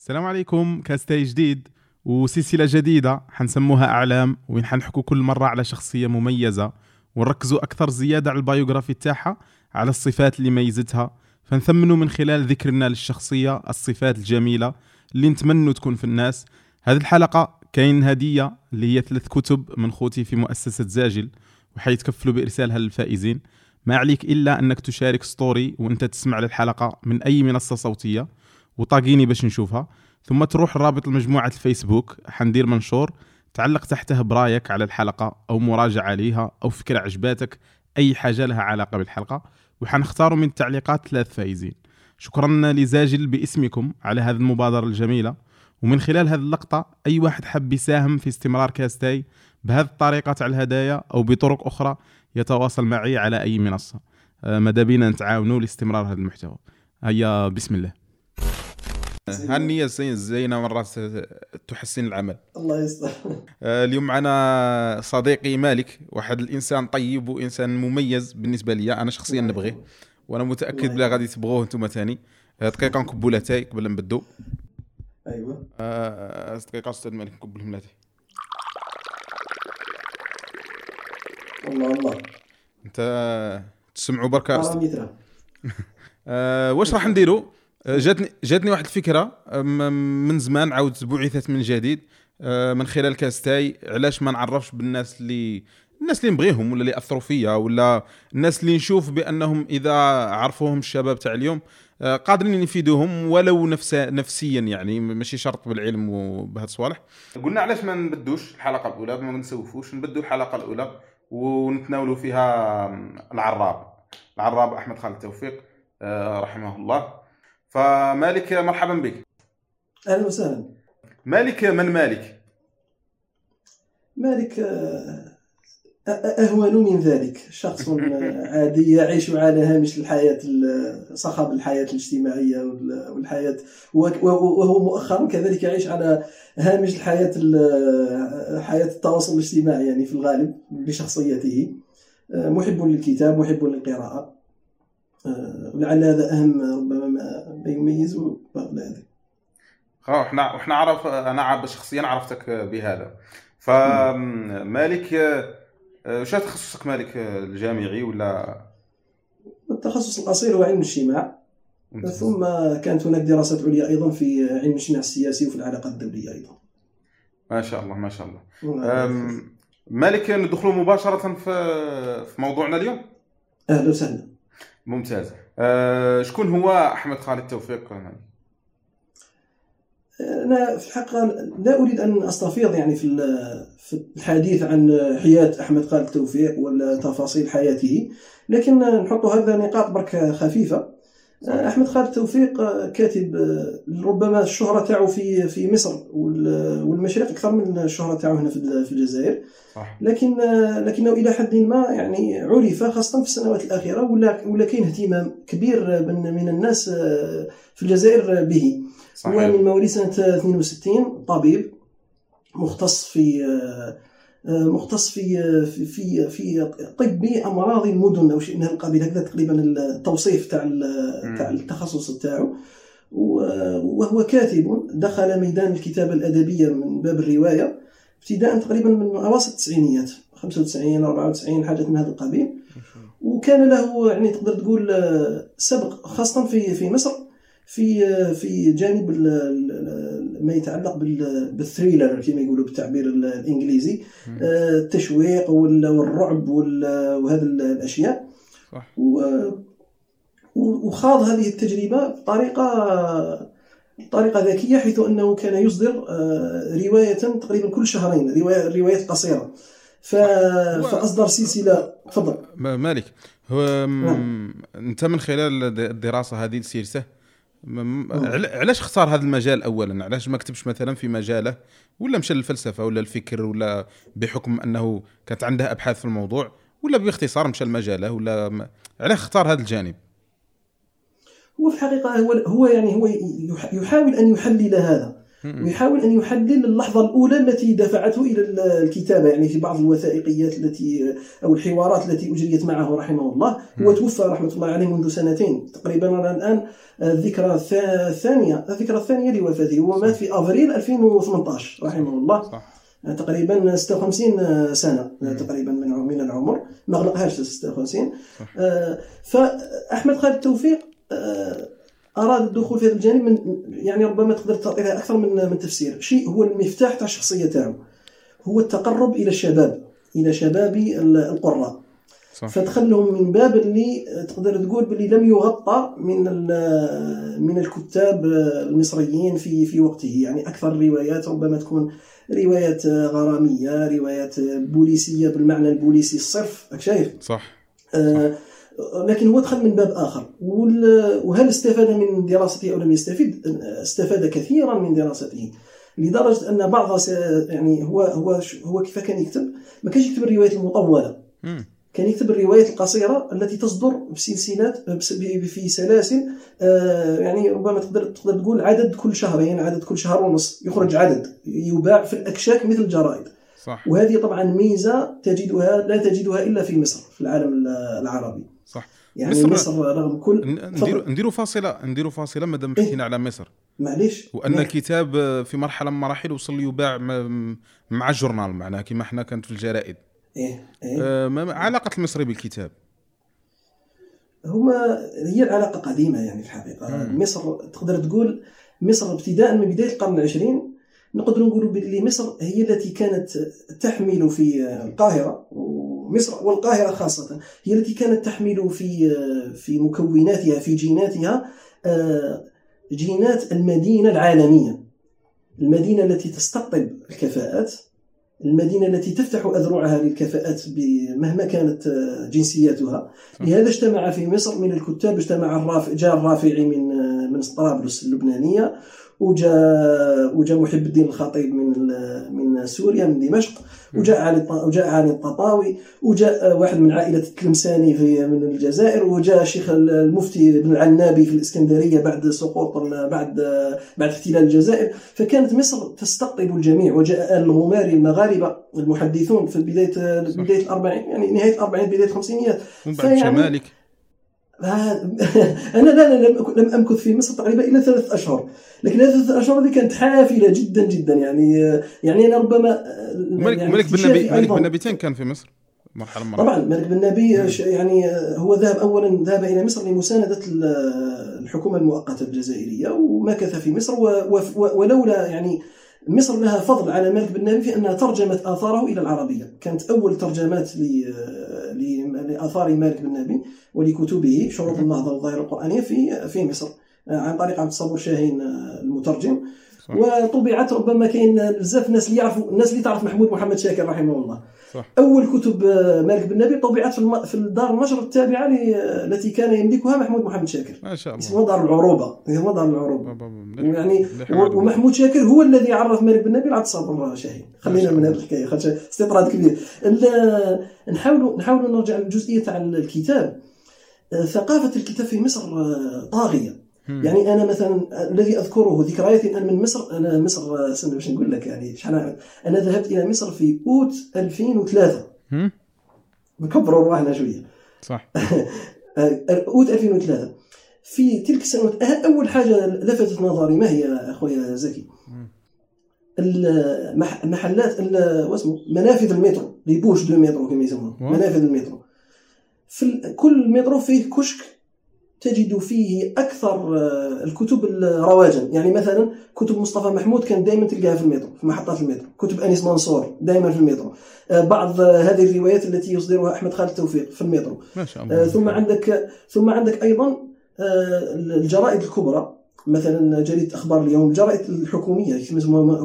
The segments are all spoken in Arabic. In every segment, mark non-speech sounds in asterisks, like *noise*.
السلام عليكم كاستاي جديد وسلسلة جديدة. حنسموها أعلام وين حنحكوا كل مرة على شخصية مميزة ونركزوا أكثر زيادة على biography تاعها على الصفات اللي ميزتها. فنثمنوا من خلال ذكرنا للشخصية الصفات الجميلة اللي نتمنوا تكون في الناس. هذه الحلقة كاين هدية اللي هي ثلاث كتب من خوتي في مؤسسة زاجل وحيتكفلوا بإرسالها للفائزين. ما عليك إلا أنك تشارك story وأنت تسمع للحلقة من أي منصة صوتية. وطاقيني باش نشوفها. ثم تروح رابط مجموعة الفيسبوك حندير منشور تعلق تحته برايك على الحلقة أو مراجعة ليها أو فكرة عجباتك أي حاجة لها علاقة بالحلقة. وحنختاروا من التعليقات ثلاث فائزين شكرا لزاجل باسمكم على هذه المبادرة الجميلة. ومن خلال هذه اللقطة أي واحد حب يساهم في استمرار كاستاي بهذه الطريقة تاع الهدايا أو بطرق أخرى يتواصل معي على أي منصة. آه، ماذا بينا نتعاونوا لاستمرار هذا المحتوى. هيا بسم الله. النية زين زينة مرات تحسن العمل. الله يستر. *laughs* آه، اليوم معنا صديقي مالك واحد الإنسان طيب وإنسان مميز بالنسبة لي أنا شخصيا نبغيه. وأنا متأكد بلا غادي تبغوه أنتم ثاني. آه، دقيقه نكبوا لاتاي قبل ما نبدو أيوه. آه، دقيقه أستاذ مالك نكب لهم لاتاي الله الله. أنت تسمعوا *laughs* آه، واش راح نديروا آه، جاتني جاتني واحد الفكرة آه، من زمان عاود بعثت من جديد آه، من خلال كاستاي علاش ما نعرفش بالناس اللي الناس اللي نبغيهم ولا اللي أثروا فيا ولا الناس اللي نشوف بأنهم إذا عرفوهم الشباب تاع اليوم آه، قادرين يفيدوهم ولو نفس نفسيا يعني ماشي شرط بالعلم وبهاد الصوالح. قلنا علاش ما نبدوش الحلقة الأولى ما نسوفوش نبدو الحلقة الأولى ونتناولوا فيها العراب. العراب أحمد خالد توفيق آه، رحمه الله. فمالك مرحبا بك. أهلا وسهلا. مالك من مالك؟ مالك أهون من ذلك. شخص آه، عادي يعيش على هامش الحياة ال- صخب الحياة الاجتماعية وال- والحياة وهو مؤخرا كذلك يعيش على هامش الحياة ال- حياة التواصل الاجتماعي يعني في الغالب بشخصيته. آه، محب للكتاب محب للقراءة. ولعل هذا أهم ربما ما يميزه قبل هذا خا إحنا إحنا عرف أنا شخصيا عرفتك بهذا. فمالك آه، وش تخصصك مالك الجامعي ولا؟ التخصص الأصيل هو علم الاجتماع ثم كانت هناك دراسات عليا أيضا في علم الاجتماع السياسي وفي العلاقات الدولية أيضا. ما شاء الله ما شاء الله. مالك ندخلوا مباشرة في في موضوعنا اليوم؟ أهلا وسهلا. ممتاز. أه، شكون هو أحمد خالد توفيق؟ أنا في الحقيقة لا أريد أن أستفيض يعني في في الحديث عن حياة أحمد خالد توفيق ولا تفاصيل حياته لكن نحط هذا نقاط برك خفيفة. أحمد خالد توفيق كاتب ربما الشهرة تاعو في في مصر وال- والمشرق أكثر من الشهرة تاعو هنا في الجزائر. صح. لكن لكنه إلى حد ما يعني عرف خاصة في السنوات الأخيرة ولا ولا كاين اهتمام كبير من من الناس في الجزائر به. هو صحيح من مواليد سنه 62 طبيب مختص في مختص في في في, طب أمراض المدن أو شيء من هذا القبيل هكذا تقريبا التوصيف تاع تاع التخصص تاعو. وهو كاتب دخل ميدان الكتابة الأدبية من باب الرواية ابتداء تقريبا من اواسط التسعينيات 95 94 حاجة من هذا القبيل. وكان له يعني تقدر تقول آه، سبق خاصة في في مصر في آه، في جانب ما يتعلق بال- بالثريلر كما يقولوا بالتعبير ال- الإنجليزي. آه، التشويق وال- والرعب وال- وهذه ال- الأشياء. صح. وخاض هذه التجربة بطريقة بطريقه ذكية حيث أنه كان يصدر آه، رواية تقريبا كل شهرين رواية روايات قصيرة. ف... هو- فأصدر سلسلة. تفضل. مالك. هو نعم. أنت من خلال الد- الدراسة هذه. عل- علاش اختار هذا المجال اولا؟ علاش ما كتبش مثلا في مجاله ولا مشى للفلسفة ولا الفكر ولا بحكم أنه كانت عنده أبحاث في الموضوع ولا باختصار مشى لمجاله ولا م- علاش اختار هذا الجانب؟ هو في الحقيقة هو هو يعني هو يح- يحاول أن يحلل هذا. ويحاول أن يحلل اللحظة الأولى التي دفعته إلى الكتابة يعني في بعض الوثائقيات التي أو الحوارات التي أجريت معه رحمه الله. هو توفى رحمة الله عليه منذ سنتين تقريبا الآن الذكرى الثا- الثانية الذكرى الثانية لوفاته. هو مات في أفريل 2018 رحمه الله. صح. تقريبا 56 سنة تقريبا من من العمر. ما غلقهاش 56 صح. آه، فأحمد خالد توفيق آه، أراد الدخول في هذا الجانب من يعني ربما تقدر تعطي لها أكثر من من تفسير. شيء هو المفتاح تاع الشخصية تاعو. هو التقرب إلى الشباب إلى شباب ال- القراء. صح. فدخلهم من باب اللي تقدر تقول باللي لم يغطى من من الكتاب المصريين في في وقته. يعني أكثر الروايات ربما تكون روايات غرامية روايات بوليسية بالمعنى البوليسي الصرف. راك شايف صح. آه، لكن هو دخل من باب آخر. وهل استفاد من دراسته أو لم يستفد؟ استفاد كثيرا من دراسته. لدرجة أن بعض يعني هو هو هو كيف كان يكتب؟ ما كانش يكتب الروايات المطولة. كان يكتب الروايات القصيرة التي تصدر بسلسلات في سلاسل آه، يعني ربما تقدر تقدر تقول عدد كل شهرين عدد كل شهر ونص. يخرج عدد. يباع في الأكشاك مثل الجرائد. صح. وهذه طبعا ميزة تجدها لا تجدها إلا في مصر في العالم العربي. يعني مصر- مصر, رغم كل. نديروا نديروا فاصله نديروا فاصلة مادام إيه. حكينا على مصر معليش وأن نعم. الكتاب في مرحلة من المراحل وصل يباع مع الجورنال معناها كما إحنا كانت في الجرائد إيه إيه آه، علاقة المصري بالكتاب هما هي العلاقه قديمة يعني في الحقيقة مم. مصر تقدر تقول مصر ابتداء من بداية القرن العشرين نقدر نقولوا باللي مصر هي التي كانت تحمل في القاهرة ومصر والقاهرة خاصة هي التي كانت تحمل في في مكوناتها في جيناتها آه، جينات المدينة العالمية. المدينة التي تستقطب الكفاءات المدينة التي تفتح أذرعها للكفاءات مهما كانت آه، جنسياتها. لهذا اجتمع في مصر من الكتاب اجتمع الرافع جاء الرافعي من آه، من طرابلس اللبنانية وجاء وجاء محب الدين الخطيب من من سوريا من دمشق وجاء علي وجاء علي الططاوي وجاء واحد من عائلة التلمساني في من الجزائر وجاء الشيخ المفتي بن العنابي في الإسكندرية بعد سقوط ال- بعد بعد احتلال الجزائر. فكانت مصر تستقطب الجميع وجاء آل الغماري المغاربة المحدثون في بداية بداية الأربعين يعني نهاية الاربعين بداية الخمسينيات. ومن بعد شمالك. *laughs* أنا لا لا لم لم أمكث في مصر تقريبا إلى ثلاث أشهر. لكن هذه الثلاث أشهر هذه كانت حافلة جدا جدا. يعني يعني أنا ربما ملك يعني ملك بن نبي ملك بن نبي تين كان في مصر مرحله من المراحل طبعا ملك بن نبي يعني هو ذهب اولا ذهب إلى مصر لمساندة ال- الحكومة المؤقتة الجزائرية ومكث في مصر ولولا يعني مصر لها فضل على ملك بن نبي في أنها ترجمت آثاره إلى العربية، كانت أول ترجمات ل- ل- لآثار مالك بن نبي ولكتبه شروط النهضه والظاهره القرآنية في في مصر عن طريق عبد الصبور شاهين المترجم. صح. وطبعت ربما كاين بزاف الناس اللي يعرفوا الناس اللي تعرف محمود محمد شاكر رحمه الله. صح أول كتب آه، مالك بن نبي طبعت في الدار النشر التابعة. التي كان يملكها محمود محمد شاكر ما شاء الله اسمها دار العروبة اسمها دار العروبة. يعني. ومحمود شاكر هو الذي عرف مالك بن نبي لعبد صابر شاهين خلينا من هذه الحكاية خاطر استطراد كبير نحاولوا نحاولوا نرجع للجزئيه تاع الكتاب آه، ثقافة الكتاب في مصر آه، طاغية. يعني أنا مثلا الذي أذكره ذكرياتي الان من مصر أنا مصر سنة باش نقول لك يعني شحال أنا ذهبت إلى مصر في أوت 2003 مم. نكبروا رواحنا شوية. صح. *laughs* أوت 2003 في تلك السنوات أه- أول حاجة لفتت نظري ما هي أخويا زكي؟ المحلات ال- واسمه منافذ المترو les bouches de métro كما يسموه واو. منافذ المترو. في كل مترو فيه كشك تجد فيه أكثر آه، الكتب رواجا يعني مثلا كتب مصطفى محمود كان دائما تلقاها في المترو في محطات المترو كتب أنيس منصور دائما في المترو آه، بعض آه، هذه الروايات التي يصدرها أحمد خالد توفيق في المترو ما شاء الله. ثم عندك ثم عندك أيضا الجرائد الكبرى. مثلا جريدة أخبار اليوم الجرائد الحكومية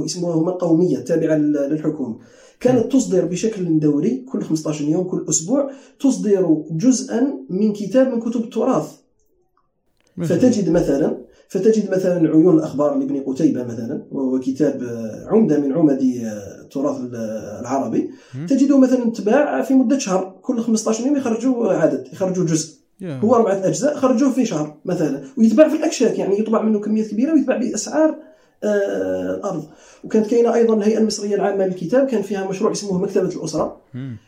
اسمها هما قوميه تابعة لل- للحكومة. كانت تصدر بشكل دوري كل 15 يوم كل أسبوع تصدر جزءا من كتاب من كتب التراث. فتجد مثلا فتجد مثلا عيون الأخبار لابن قتيبة مثلا وهو كتاب آه، عمدة من عمد آه، التراث ال- العربي. تجده مثلا تباع في مدة شهر كل 15 يوم يخرجوا عدد يخرجوا جزء. هو أربعة أجزاء خرجوه في شهر مثلا. ويتباع في الأكشاك يعني يطبع منه كميات كبيرة ويتباع بأسعار آه، الأرض. وكانت كاينة أيضا الهيئة المصرية العامة للكتاب كان فيها مشروع اسمه مكتبة الأسرة.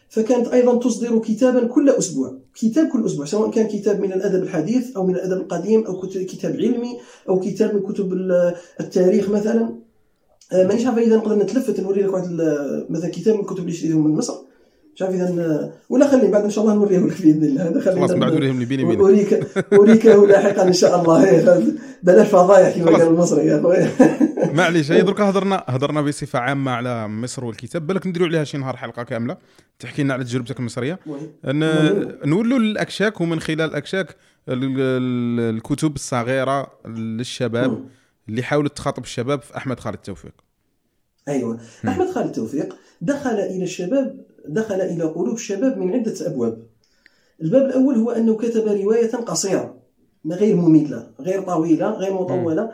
فكانت أيضا تصدر كتابا كل أسبوع. كتاب كل أسبوع سواء كان كتاب من الأدب الحديث أو من الأدب القديم كت- كتاب علمي أو كتاب من كتب ال- التاريخ مثلا. آه، مانيش عارف إذا نقدر نتلفت نوري لك واحد مثلا كتاب من الكتب اللي شريتهم من مصر. مش عارف إذا ولا خلي بعد إن شاء الله نوريه لك بإذن الله. هذا خلاص خلينا بعد وريهم لي بيني وبينك. أريكه لاحقا إن شاء الله. إيه، بلاش فضايح كما خلاص. قال المصري يا أخوي. *laughs* معليش هي درك هضرنا هضرنا بصفة عامة على مصر والكتاب. بالك نديروا عليها شي نهار حلقة كاملة. تحكي لنا على تجربتك المصرية. أن نولوا للاكشاك ومن خلال الأكشاك ال- ال- الكتب الصغيرة للشباب اللي حاولت تخاطب الشباب في أحمد خالد توفيق. أيوة. أحمد خالد توفيق دخل إلى الشباب دخل إلى قلوب الشباب من عدة أبواب. الباب الأول هو أنه كتب رواية قصيرة غير مملة غير طويلة غير مطولة.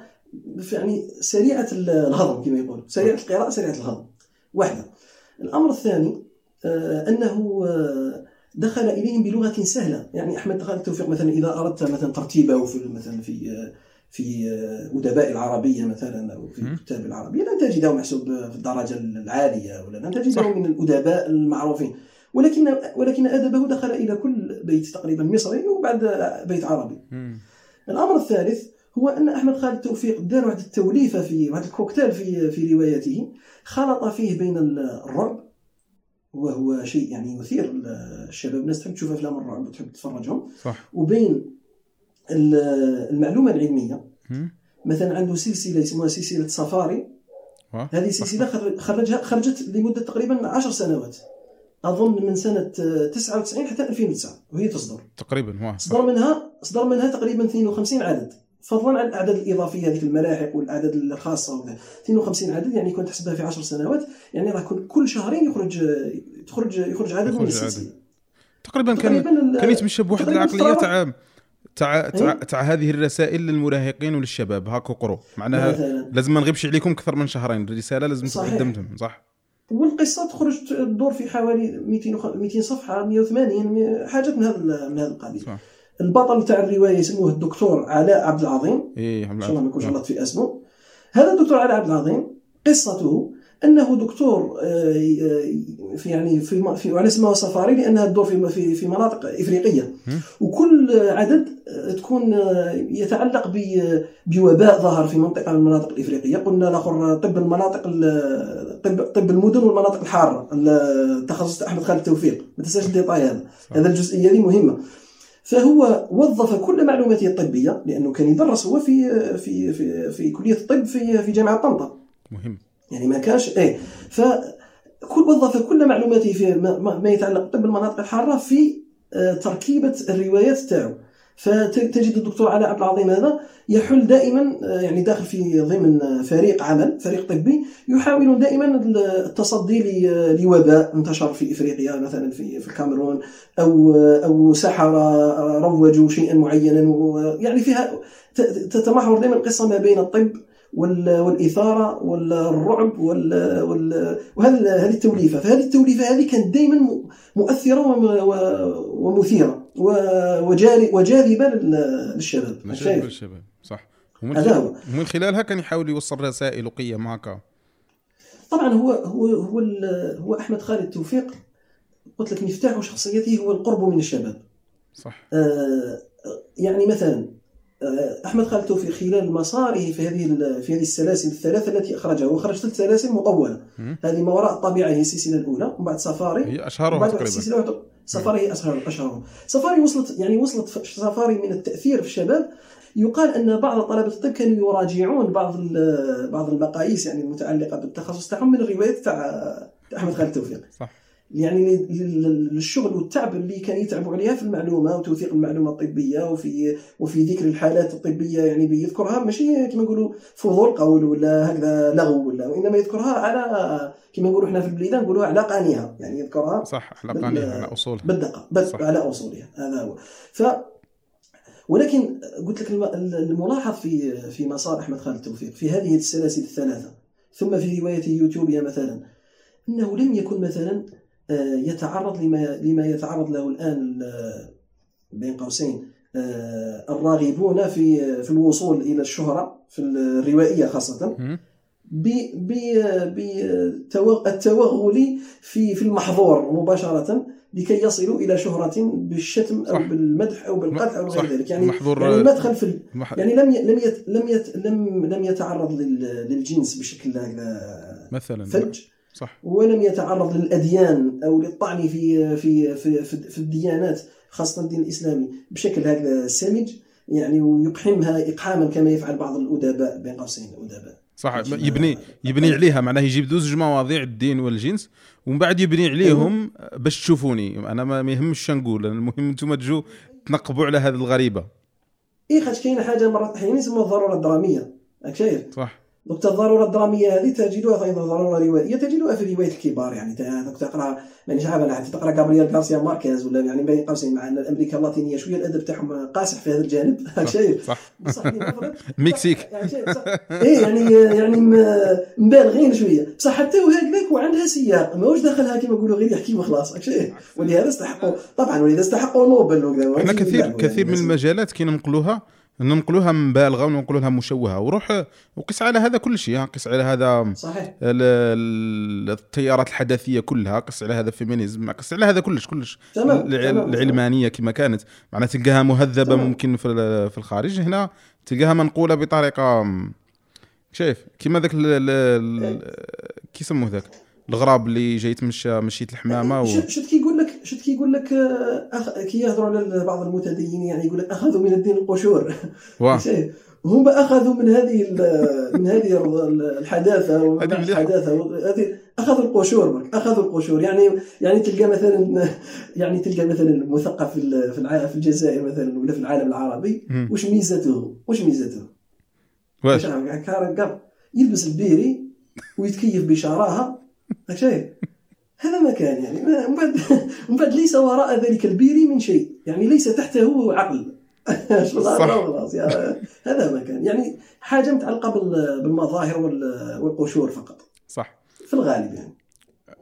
يعني سريعة الهضم كما يقول. سريعة القراءة سريعة الهضم. واحدة. الأمر الثاني آه، أنه آه، دخل إليهم بلغة سهلة. يعني أحمد خالد توفيق مثلا إذا أردت مثلا ترتيبه في مثلا في آه، في آه، أدباء العربية مثلا أو في. الكتاب العربية لن تجده محسوب في الدرجة العالية ولا لن تجده. من الأدباء المعروفين ولكن ولكن أدبه دخل إلى كل بيت تقريبا مصري وبعد بيت عربي. الأمر الثالث هو أن أحمد خالد توفيق دار واحد التوليفة في واحد الكوكتيل في في روايته خلط فيه بين الرعب وهو شيء يعني يثير الشباب الناس تحب تشوف أفلام الرعب وتحب تتفرجهم صح وبين المعلومة العلمية. مثلا عنده سلسلة اسمها سلسلة سفاري. هذه سلسلة خر- خرجها خرجت لمدة تقريبا عشر سنوات. أظن من سنة 99 حتى 2009 وهي تصدر. تقريبا واه. صدر منها صدر منها تقريبا 52 عدد. فضلا عن الأعداد الإضافية هذيك الملاحق والأعداد الخاصة وكذا 52 عدد يعني كنت تحسبها في 10 سنوات. يعني راه كل- شهرين يخرج تخرج يخرج عدد من السلسلة. تقريبا كان تقريبا ال- كان يتمشى بواحد العقليه. تاع تاع تاع, إيه. تاع هذه الرسائل للمراهقين وللشباب. هاكو قرو معناها مثلا. لازم ما نغيبش عليكم أكثر من شهرين. الرسالة لازم صحيح. تقدمتهم صح؟ والقصة تخرج تدور في حوالي 200 وخ- 200 صفحة 180 مية- حاجات من هذا من هذا القبيل. البطل تاع الرواية يسموه الدكتور علاء عبد العظيم. إيه إن شاء الله ما نكونش غلط في اسمه. هذا الدكتور علاء عبد العظيم قصته أنه دكتور آه، آه، في يعني في في وعلى اسمه سفاري لأنها تدور في في في مناطق إفريقية. وكل عدد آه، تكون آه، يتعلق ب- بوباء ظهر في منطقة من المناطق الإفريقية. قلنا الآخر طب المناطق ال- طب طب المدن والمناطق الحارة التخصص أحمد خالد توفيق ما تنساش الديتاي هذا. هذا الجزئية هذه مهمة. فهو وظف كل معلوماته الطبية لأنه كان يدرس هو في في في في كلية الطب في في جامعة طنطا. مهم. يعني ما كانش إيه. فكل وظف كل معلوماته في ما, ما- يتعلق بطب المناطق الحارة في آه، تركيبة الروايات تاعو. فتجد الدكتور علاء عبد العظيم هذا يحل دائما يعني داخل في ضمن فريق عمل فريق طبي يحاول دائما التصدي لوباء انتشر في إفريقيا مثلا في في الكاميرون أو أو سحره روجوا شيئا معينا يعني فيها تتمحور دائما القصة ما بين الطب والإثارة والرعب وال وال وهذه هذه التوليفة. فهذه التوليفة هذه كانت دائما مؤثرة ومثيرة وجاذبة لل- للشباب. مشاكل الشباب صح. ومن, ومن خلالها كان يحاول يوصل رسائل وقيم هكا. طبعا هو هو هو هو أحمد خالد توفيق قلت لك مفتاح شخصيته هو القرب من الشباب. صح. آه، يعني مثلا أحمد خالد توفيق خلال مساره في هذه في هذه السلاسل الثلاثة التي اخرجها وخرج ثلاث سلاسل مطولة. هذه ما وراء الطبيعه هي السلسلة الأولى ومن بعد سفاري هي أشهرها تقريبا. سفاري هي اشهر اشهرهم سفاري وصلت يعني وصلت سفاري من التأثير في الشباب. يقال أن بعض طلبة الطب كانوا يراجعون بعض بعض المقاييس يعني المتعلقة بالتخصص تاعهم من الروايات تاع أحمد خالد توفيق. صح. يعني لل- لل- للشغل والتعب اللي كان يتعبوا عليها في المعلومة وتوثيق المعلومة الطبية وفي وفي ذكر الحالات الطبية يعني بيذكرها. ماشي كما نقولوا فضول قول ولا هكذا لغو ولا وإنما يذكرها على كما نقولوا إحنا في البلاد نقولوها على قانيها. يعني يذكرها صح على قانونها على أصولها. بالدقة بس. على أصولها. هذا هو. ف ولكن قلت لك الم- الملاحظ في في مسار أحمد خالد توفيق في هذه السلاسل الثلاثة ثم في رواية يوتيوبيا مثلا أنه لم يكن مثلا يتعرض لما لما يتعرض له الآن ال- بين قوسين آه، الراغبون في في الوصول إلى الشهرة في الروائية خاصة. بالتوغل في في المحظور مباشرة لكي يصلوا إلى شهرة بالشتم أو صح. بالمدح أو بالقدح أو. غير ذلك يعني المحظور يعني المدخل في ال- المح... يعني لم ي... لم يت... لم يت... لم لم يتعرض لل... للجنس بشكل هكذا مثلا فج صح. ولم يتعرض للأديان أو للطعن في في في في, في الديانات خاصة الدين الإسلامي بشكل هكذا سمج يعني ويقحمها إقحاما كما يفعل بعض الأدباء بين قوسين الأدباء. صح. ماشي يبني يبني عليها معناه يجيب دوز مواضيع الدين والجنس ومن بعد يبني عليهم باش تشوفوني. أنا ما يهمش نقول المهم أنتم تجوا تنقبوا على هذه الغريبة. إي خاطر كاينة حاجة مرات أحيانا يسموها الضرورة الدرامية. راك شايف؟ صح. دوك الضروره الدرامية هذه تجدها أيضا ضرورة روائيه تجدها في رواية الكبار يعني. دوك تقرأ يعني شحال أنا حتى تقرأ غابرييل غارسيا ماركيز ولا يعني بين قوسين مع أن الأمريكا اللاتينية شوية الأدب تاعهم قاسح في هذا الجانب. شايف صح. المكسيك يعني بصح إيه يعني يعني مبالغين شوية. بصح حتى وهكذاك وعندها سياق. ماهوش داخلها كما نقولوا غير يحكي وخلاص شايف ولهذا استحقوا. طبعا ولهذا استحقوا نوبل وكذا. كثير كثير يعني من بس- المجالات كي ننقلوها ننقلوها مبالغة وننقلوا لها مشوهة. وروح وقس على هذا كل شيء قس على هذا صحيح. ال- ال- التيارات الحداثية كلها قس على هذا الـ féminisme قس على هذا كلش كلش. تمام الع- تمام. العلمانية كما كانت. معناها تلقاها مهذبة تمام. ممكن في في الخارج هنا تلقاها منقولة بطريقة شايف كيما ذاك ال- كي يسموه ذاك؟ الغراب اللي جاي يتمشى مشيت الحمامة و... شت شت كيقول لك شت كيقول لك آه، أخ... كي يهضروا على بعض المتدينين يعني يقول لك أخذوا من الدين القشور؟ *laughs* هم أخذوا من هذه من هذه ال- الحداثة ومن. الحداثة. هذه أخذوا القشور أخذوا القشور. يعني يعني تلقى مثلا يعني تلقى مثلا المثقف في في الجزائر مثلا ولا في العالم العربي. وش ميزته؟ وش ميزته؟ واش؟ قر يلبس البيري ويتكيف بشراهة شايف هذا ما كان يعني. من بعد من بعد ليس وراء ذلك البيري من شيء. يعني ليس تحته عقل. *laughs* خلاص هذا ما كان. يعني حاجة متعلقه بال- بالمظاهر وال- والقشور فقط. صح. في الغالب يعني.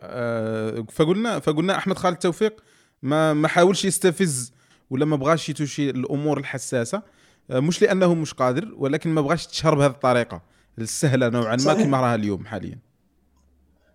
آه، فقلنا فقلنا أحمد خالد توفيق ما ما حاولش يستفز ولا ما بغاش يتوشي الأمور الحساسة. آه، مش لأنه مش قادر ولكن ما بغاش تشهر بهذه الطريقة السهلة نوعا ما. كما راها اليوم حاليا.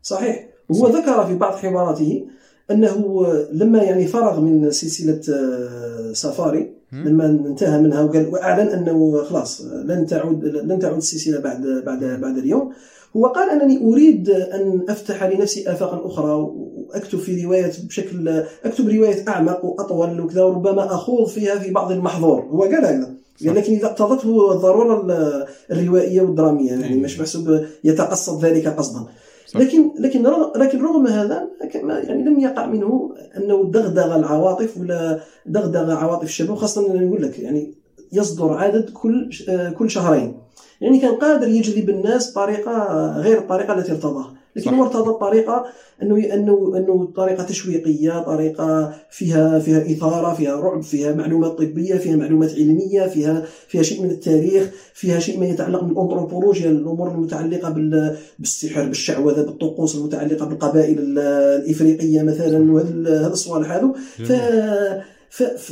صحيح وهو ذكر في بعض حواراته أنه لما يعني فرغ من سلسلة آه، سفاري. لما انتهى منها وقال وأعلن أنه خلاص لن تعود لن تعود السلسلة بعد بعد بعد اليوم هو قال أنني أريد أن أفتح لنفسي آفاقا أخرى وأكتب في رواية بشكل أكتب رواية أعمق وأطول وكذا وربما أخوض فيها في بعض المحظور هو قال هذا صح. قال لكن إذا اقتضته الضرورة ال- الروائية والدرامية يعني أيوة. مش محسوب يتقصد ذلك قصدا صح. لكن لكن رغم لكن رغم هذا يعني لم يقع منه أنه دغدغ العواطف ولا دغدغ عواطف الشباب خاصه أنا نقول لك يعني يصدر عدد كل آه، كل شهرين يعني كان قادر يجذب الناس بطريقه غير الطريقة التي ارتضاها لكن ارتضى الطريقة إنه إنه إنه طريقة تشويقية طريقة فيها فيها إثارة فيها رعب فيها معلومات طبية فيها معلومات علمية فيها فيها شيء من التاريخ فيها شيء ما يتعلق بالأنثروبولوجيا الأمور المتعلقة بال بالسحر بالشعوذة بالطقوس المتعلقة بالقبائل ال- الإفريقية مثلا وهذا هذا الصوالح هذو.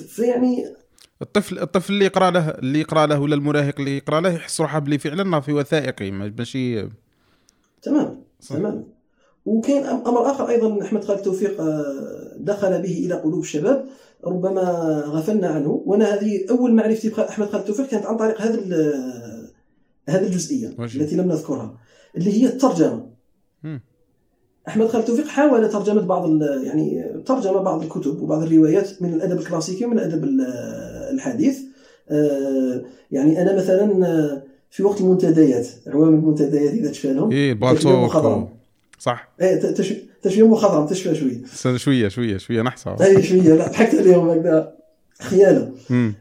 فيعني الطفل الطفل اللي يقرأ له اللي يقرأ له ولا المراهق اللي يقرأ له يحس روحه بلي فعلا في وثائقي ماشي؟ تمام. تمام. وكاين أمر آخر أيضا أحمد خالد توفيق آه، دخل به إلى قلوب الشباب ربما غفلنا عنه. وأنا هذه أول معرفتي باحمد خالد توفيق كانت عن طريق هذا هذه الجزئية واش؟ التي لم نذكرها اللي هي الترجمة. مم. أحمد خالد توفيق حاول ترجمة بعض يعني ترجم بعض الكتب وبعض الروايات من الأدب الكلاسيكي ومن الأدب ال- الحديث. آه، يعني أنا مثلا آه، في وقت المنتديات عوام المنتديات إذا تشفى لهم إيه تشبيه بالتوك مخضرم. و- صح. إيه ت- تش- تشبيه مخضرم تشفى شوية. شوية شوية شوية نحصى. اي شوية لا ضحكت عليهم هكذا خياله.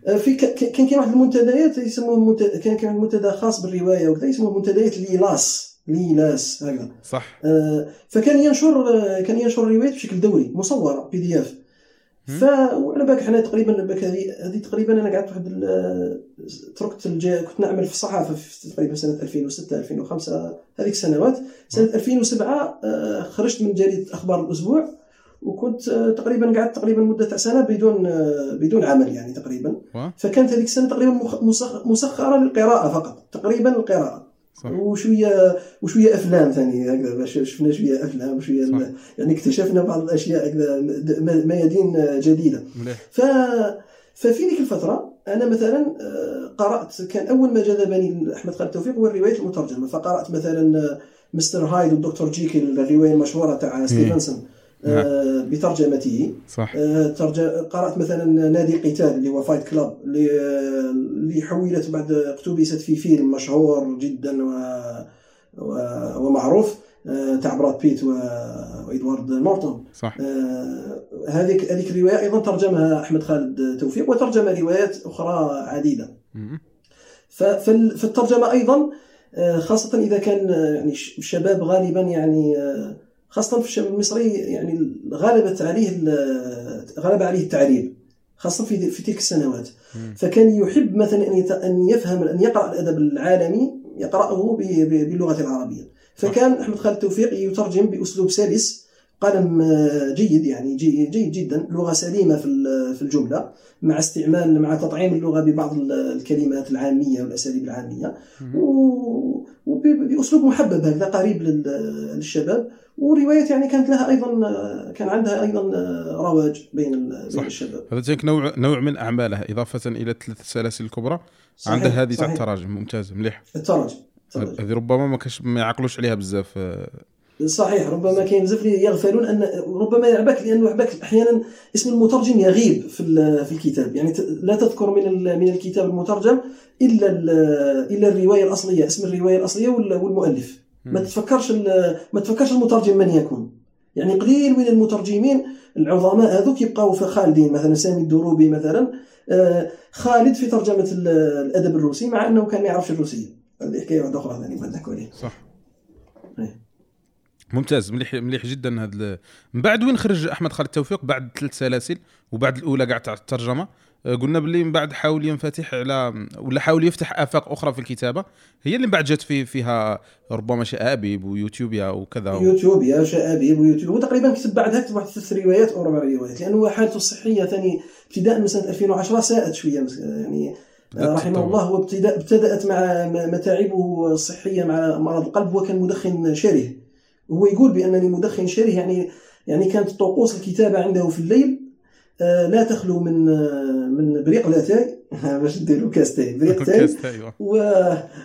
آه، في كان كاين واحد المنتديات يسموه منت... كان كان منتدى خاص بالرواية وكذا يسموه منتديات ليلاس ليلاس هكذا. صح. آه، فكان ينشر آه، كان ينشر الروايات بشكل دوري مصورة بي دي اف ف وأنا باك حنا تقريبا باك هذه تقريبا أنا قعدت واحد تركت الجا... كنت نعمل في الصحافه في تقريبا سنة 2006 2005 هذيك السنوات. سنة 2007 آه، خرجت من جريدة أخبار الأسبوع وكنت آه، تقريبا قعدت تقريبا مدة تاع سنة بدون آه، بدون عمل يعني تقريبا. فكانت هذيك السنة تقريبا مسخرة للقراءة فقط تقريبا القراءة. صح. وشويه وشوية أفلام ثاني هكذا باش شفنا شوية أفلام وشويه صح. يعني اكتشفنا بعض الأشياء هكذا ميادين جديدة مليح ف ففي ذيك الفترة أنا مثلا آه، قرأت كان أول ما جذبني أحمد خالد توفيق هو الروايات المترجمة فقرأت مثلا آه، مستر هايد والدكتور جيكل الرواية المشهورة تاع ستيفنسون آه، بترجمته. صح. آه،. قرأت مثلا نادي القتال اللي هو Fight Club اللي اللي حولت بعد اقتبست في فيلم مشهور جدا و... و... ومعروف آه، تاع براد بيت و... وإدوارد نورتون. صح. آه، هذيك هذيك الرواية أيضا ترجمها أحمد خالد توفيق وترجم روايات أخرى عديدة. ف- فال- فالترجمه أيضا آه، خاصة إذا كان آه، يعني الشباب غالبا يعني خاصة في الشباب المصري يعني غلبت عليه غلب عليه التعريب خاصة في في تلك السنوات. مم. فكان يحب مثلا يت- أن يفهم أن يقرأ الأدب العالمي يقرأه ب- ب- باللغة العربية. فكان أحمد خالد توفيق يترجم بأسلوب سلس قلم آه، جيد يعني جي- جيد جدا لغة سليمة في في الجملة مع استعمال مع تطعيم اللغة ببعض ال- الكلمات العامية والأساليب العامية وباسلوب محبب هكذا قريب لل- للشباب وروايات يعني كانت لها أيضا آه، كان عندها أيضا آه، رواج بين. بين الشباب هذا نوع نوع من اعماله إضافة إلى الثلاث سلاسل الكبرى صحيح، عنده هذه تاع. التراجم ممتاز مليح التراجم. هذه ربما ما كاش ما يعقلوش عليها بزاف صحيح ربما كاين بزاف يغفلون ان ربما يعبك لأنه يعبك أحيانا اسم المترجم يغيب في في الكتاب. يعني لا تذكر من من الكتاب المترجم إلا ال- إلا الرواية الأصلية اسم الرواية الأصلية وال- والمؤلف. ما ال- ما تفكرش المترجم من يكون. يعني قليل من المترجمين العظماء هذوك يبقوا في خالدين مثلا سامي الدروبي مثلا آه، خالد في ترجمة ال- الأدب الروسي مع أنه كان ما يعرفش الروسية. هذه حكاية واحدة أخرى ثاني ما نحكوا عليها صح. ممتاز مليح مليح جدا هذا من بعد وين خرج أحمد خالد توفيق؟ بعد ثلاث سلاسل وبعد الأولى كاع تاع الترجمة. آه، قلنا باللي من بعد حاول ينفتح على ولا حاول يفتح آفاق أخرى في الكتابة. هي اللي من بعد جات في فيها ربما شآبيب ويوتيوبيا وكذا و... يوتيوب يا شآبيب ويوتيوب. وتقريبا كتب بعدها كتب واحد ثلاث روايات أو أربع روايات. لأنه حالته الصحية ثاني ابتداء من سنة 2010 ساءت شوية يعني بدأت رحمه. الله هو ابتدأت مع متاعبه الصحية مع مرض القلب. هو كان مدخن شره هو يقول بأنني مدخن شره يعني يعني كانت طقوس الكتابة عنده في الليل آه، لا تخلو من آه، من بريق لاتاي. *laughs* باش نديروا كاس تاي بريق تاي. كاس أيوه. و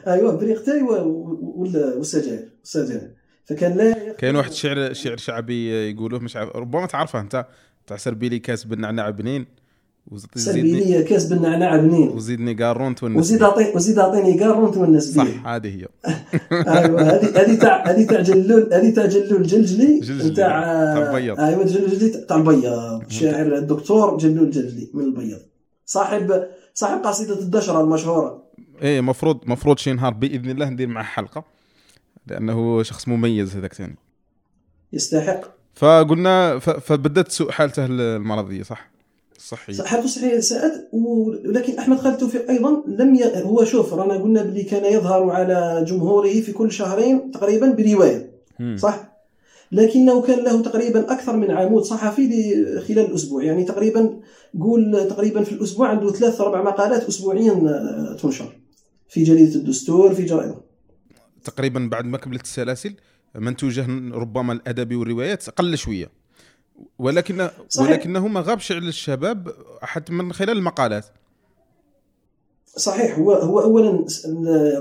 أيوه بريق تاي والسجاير. السجاير فكان لا كاين واحد الشعر شعر شعبي يقولوه مش عارف ربما تعرفه أنت تاع سربيلي كاس بالنعناع بنين. سلبيليه كاس بالنعناع بنين. وزيدني قارون تونس وزيد اعطي وزيد أعطيني قارون تونس صح هذه هي. *laughs* أيوه هذه هذه تاع هذه تاع جلول هذه تاع جلول جلجلي تاع البيض. أيوه جلول جلجلي تاع البيض. شاعر الدكتور جلول جلجلي من البيض. صاحب صاحب قصيدة الدشرة المشهورة. إيه مفروض مفروض شي نهار بإذن الله ندير معه حلقة لأنه شخص مميز هذاك ثاني. يستحق. فقلنا. فبدأت تسوء حالته المرضية صح؟ الصحيه حالته الصحيه ساءت ولكن أحمد خالد توفيق أيضا لم ي... هو شوف رانا قلنا باللي كان يظهر على جمهوره في كل شهرين تقريبا برواية. صح؟ لكنه كان له تقريبا أكثر من عمود صحفي خلال الأسبوع. يعني تقريبا قول تقريبا في الأسبوع عنده ثلاث أربع مقالات اسبوعيا آه، تنشر. في جريدة الدستور في جرائد تقريبا بعد ما كملت السلاسل منتوجه ربما الادبي والروايات قل شوية. ولكن صحيح. ولكنه ما غابش على الشباب حتى من خلال المقالات صحيح هو هو اولا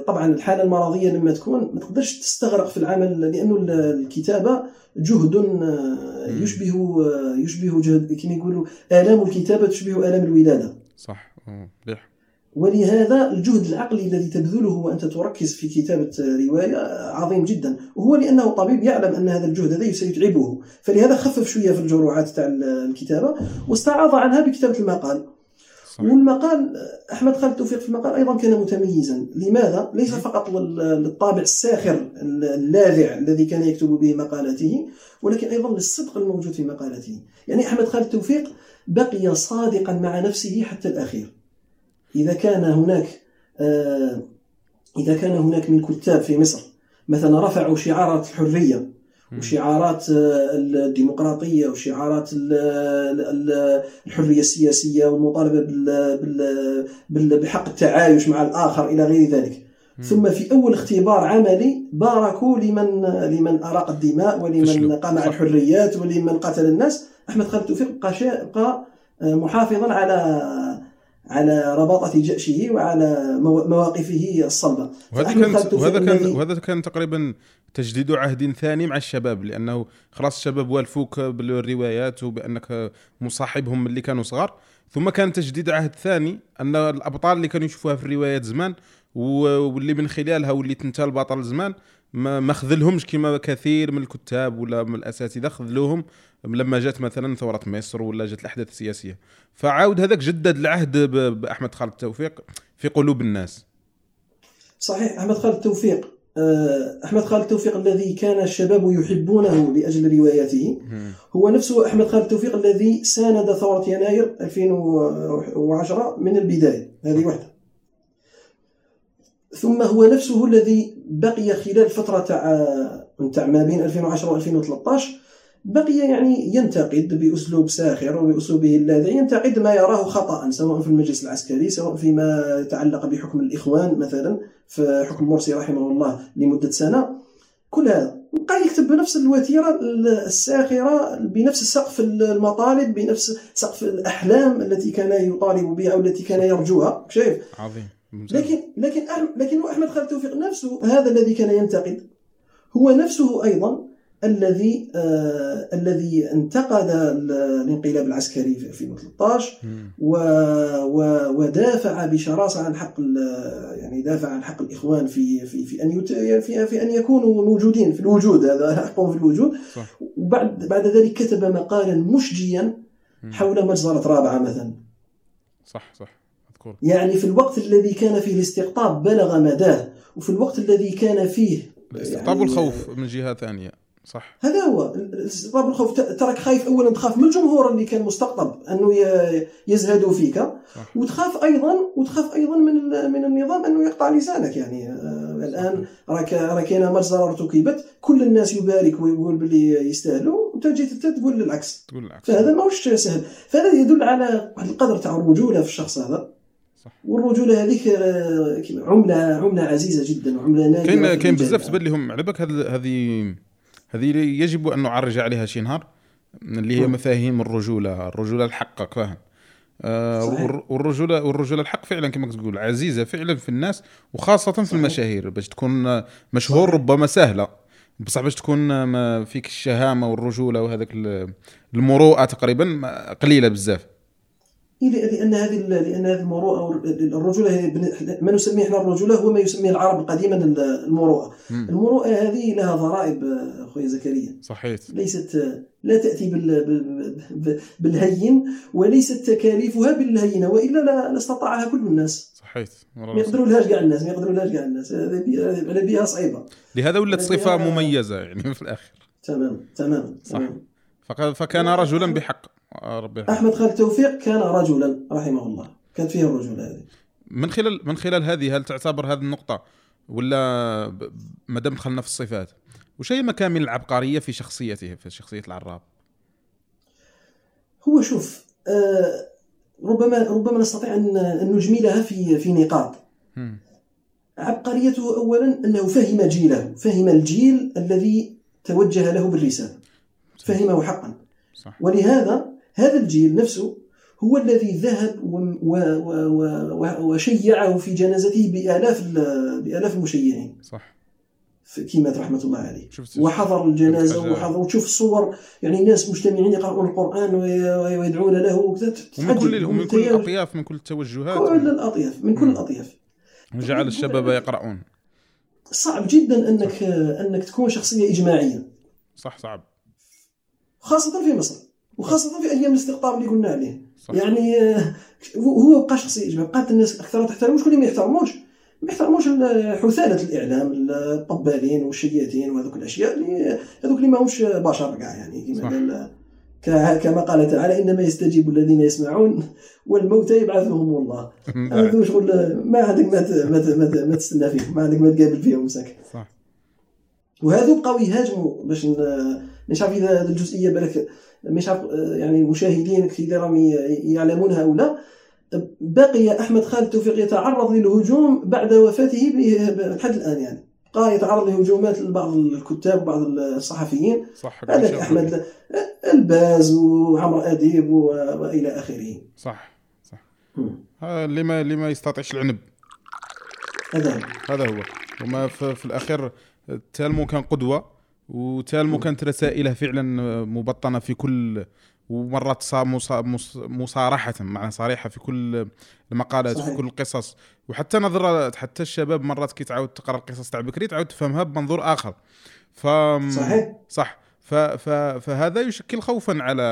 طبعا الحالة المرضية لما تكون ما تقدرش تستغرق في العمل لأنه ال- الكتابة جهد آه،. يشبه آه، يشبه جهد كما يقولوا آلام الكتابة تشبه آلام الولادة صح ولهذا الجهد العقلي الذي تبذله وأنت تركز في كتابة رواية عظيم جدا. وهو لأنه طبيب يعلم أن هذا الجهد هذا سيتعبه فلهذا خفف شوية في الجروحات تاع الكتابة واستعاض عنها بكتابة المقال. صح والمقال أحمد خالد توفيق في المقال أيضا كان متميزا. لماذا؟ ليس فقط لل- للطابع الساخر اللاذع الذي كان يكتب به مقالاته ولكن أيضا للصدق الموجود في مقالاته. يعني أحمد خالد توفيق بقي صادقا مع نفسه حتى الأخير. إذا كان هناك آه، إذا كان هناك من كتاب في مصر مثلا رفعوا شعارات الحرية مم. وشعارات آه، الديمقراطية وشعارات ال- ال- الحرية السياسية والمطالبة بال- بال- بال- بحق التعايش مع الآخر إلى غير ذلك ثم في أول اختبار عملي باركوا لمن لمن أراق الدماء ولمن. قمع. الحريات ولمن قتل الناس أحمد خالد توفيق بقى بقى محافظا على على رباطة جأشه وعلى مو- مواقفه الصلبة. وهذا كان وهذا كان وهذا كان تقريبا تجديد عهد ثاني مع الشباب لأنه خلاص الشباب والفوك بالروايات وبأنك مصاحبهم اللي كانوا صغار. ثم كان تجديد عهد ثاني أن الأبطال اللي كانوا يشوفوها في الروايات زمان واللي من خلالها وليت انت البطل زمان ما ما خذلهمش كما كثير من الكتاب ولا من الأساتذة خذلوهم لما جات مثلا ثورة مصر ولا جات الأحداث السياسية. فعاود هذاك جدد العهد ب- بأحمد خالد توفيق في قلوب الناس. صحيح أحمد خالد توفيق. آه، أحمد خالد توفيق الذي كان الشباب يحبونه لأجل رواياته. هو نفسه أحمد خالد توفيق الذي ساند ثورة يناير 2010 من البداية. هذه واحدة ثم هو نفسه الذي بقي خلال فترة تاع تاع ما بين 2010 و 2013 بقي يعني ينتقد بأسلوب ساخر وبأسلوبه اللاذع ينتقد ما يراه خطأ سواء في المجلس العسكري سواء فيما يتعلق بحكم الإخوان مثلا في حكم مرسي رحمه الله لمدة سنة. كل هذا بقى يكتب بنفس الوتيرة الساخرة بنفس سقف المطالب بنفس سقف الأحلام التي كان يطالب بها أو التي كان يرجوها. شايف؟ عظيم. لكن لكن لكن أحمد خالد توفيق نفسه هذا الذي كان ينتقد هو نفسه أيضا الذي آه الذي انتقد ال- الانقلاب العسكري في 2013 مم. و و ودافع بشراسة عن حق يعني دافع عن حق الإخوان في في في أن في, في أن يكونوا موجودين في الوجود هذا *laughs* حقهم في الوجود صح. وبعد بعد ذلك كتب مقالا مشجيا. حول مجزرة رابعة مثلا صح صح يعني في الوقت الذي كان فيه الاستقطاب بلغ مداه وفي الوقت الذي كان فيه الاستقطاب يعني والخوف من جهة ثانية صح. هذا هو. الاستقطاب والخوف تراك خايف اولا تخاف من الجمهور اللي كان مستقطب أنه يزهدوا فيك. صح. وتخاف أيضا وتخاف أيضا من من النظام أنه يقطع لسانك يعني. آه، الآن راك راك كاينة مجزره ارتكبت كل الناس يبارك ويقول باللي يستاهلوا وانت جيت انت تقول العكس تقول العكس. فهذا ماهوش سهل. فهذا يدل على واحد القدر تاع الرجوله في الشخص هذا. صح. والرجولة هذيك آه، عملة عملة عزيزة جدا وعمله نادره كاين كاين بزاف. تبان لهم على بالك هذه هذه يجب أن نعرج عليها شي نهار اللي هي مم. مفاهيم الرجولة الرجولة الحق فاهم آه والرجولة والرجولة الحق فعلا كما تقول عزيزة فعلا في الناس وخاصة في صحيح. المشاهير باش تكون مشهور صحيح. ربما سهلة بصح باش تكون ما فيك الشهامة والرجولة وهذاك ال- المروءة تقريبا قليلة بزاف إيه، لأن هذه لأن هذه المروءة أو الرجوله هي بن- ما نسميه إحنا الرجوله هو ما يسميه العرب قديما ال- المروءة. مم. المروءة هذه لها ضرائب اخويا زكريا. صحيت ليست لا تأتي بال- بال- بال- بالهين وليست تكاليفها بالهينة وإلا لا- لاستطاعها كل الناس. صحيت ما يقدروا لهاش كاع الناس ما يقدروا لهاش كاع الناس. على بها صعيبة. لهذا ولات هي- مميزة يعني *laughs* في الآخر. تمام تمام صح. تمام. فكان رجلا بحق. ربي يرحمه. أحمد خالد توفيق كان رجلا رحمه الله. كانت فيه الرجوله هذه. من خلال من خلال هذه هل تعتبر هذه النقطة ولا ما دام دخلنا في الصفات؟ وش هي مكامن العبقرية في شخصيته في شخصية العراب؟ هو شوف آه ربما ربما نستطيع أن نجملها في في نقاط. عبقريته اولا أنه فهم جيله فهم الجيل الذي توجه له بالرسالة. فهمه حقا. صح. ولهذا هذا الجيل نفسه هو الذي ذهب وشيعه في جنازته بآلاف ال- بآلاف المشيعين. صح. في كيمات رحمة الله عليه. وحضر الجنازة وحضر وتشوف الصور. يعني الناس مجتمعين يقرؤون القرآن وي- ويدعون له. وكذا ومن كل ومن كل الأطياف من كل التوجهات. كل الأطياف من كل. الأطياف. وجعل الشباب يقرؤون. صعب جدا انك أنك تكون شخصية إجماعية. صح صعب. خاصة في مصر. وخاصة في أيام الاستقطاب اللي قلنا عليه. صح. يعني آه، هو بقى شخصيه بقات الناس أكثر تحترم. شكون اللي ما يحترموش؟ ما يحترموش ال- حثاله الإعلام الطبالين والشياتين وهذوك الأشياء اللي هذوك اللي ماهمش بشر كاع يعني. كما قال تعالى إنما يستجيب الذين يسمعون والموتى يبعثهم الله. *laughs* هذو شغل ما عندك ما ما تستنى فيهم. ما عندك ما تقابل فيهم مساكن صح. وهذو بقاو يهاجموا باش مش عارف اذا الجزئية بالك مش عارف يعني المشاهدين كي راهم ي- يعلمونها أو لا بقي أحمد خالد توفيق يتعرض للهجوم بعد وفاته لحد الآن يعني. بقى يتعرض لهجومات لبعض الكتاب وبعض الصحفيين. صح هذاك أحمد الباز وعمرو أديب وإلى آخره. صح صح. اللي ما اللي ما يستطيعش العنب. هذا هو. هذا هو. وما في, في الأخير تالمو كان قدوة. وتالمو كانت رسائله فعلا مبطنة في كل ومرات صا- مصا- مص- مصارحة معنى صريحة في كل المقالات صحيح. في كل القصص. وحتى نظرة حتى الشباب مرات كي تعاود تقرأ القصص تاع بكري تعاود تفهمها بمنظور آخر. ف صحيح. صح. ف... ف... فهذا يشكل خوفا على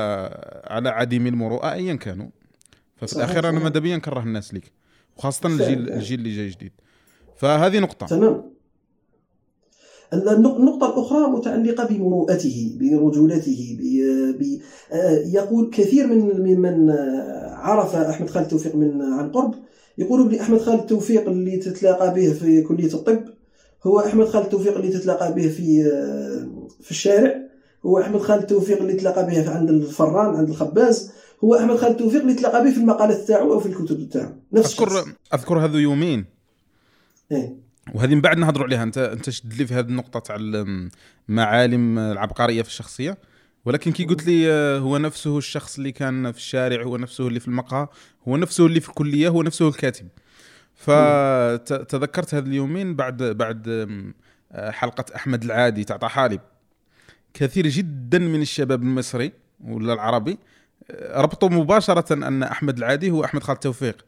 على عديم المروءة ايا كانوا. ففي صحيح، الأخير أنا صحيح. ماذا بيا نكره الناس ليك وخاصة فعلا، الجيل. الجيل اللي جاي جديد. فهذه نقطة. تمام. النقطة الأخرى متعلقة بمروءته برجولته آه، يقول كثير من من آه، عرف أحمد خالد توفيق من عن قرب. يقولوا بلي أحمد خالد توفيق اللي تتلاقى به في كلية الطب هو أحمد خالد توفيق اللي تتلاقى به في آه، في الشارع. هو أحمد خالد توفيق اللي تلاقى به عند الفران عند الخباز. هو أحمد خالد توفيق اللي تلاقى به في المقالات تاعو أو في الكتب تاعو نفس الشخص. اذكر أذكر هذو يومين. إيه. وهذه من بعد نهضروا عليها. انت انت شد لي في هذه النقطة تاع المعالم العبقرية في الشخصية. ولكن كي قلت لي آه، هو نفسه الشخص اللي كان في الشارع هو نفسه اللي في المقهى هو نفسه اللي في الكلية هو نفسه الكاتب. فتذكرت هذه اليومين بعد بعد آه، حلقة أحمد العادي تاع طحالب كثير جدا من الشباب المصري ولا العربي آه، ربطوا مباشرة أن أحمد العادي هو أحمد خالد توفيق.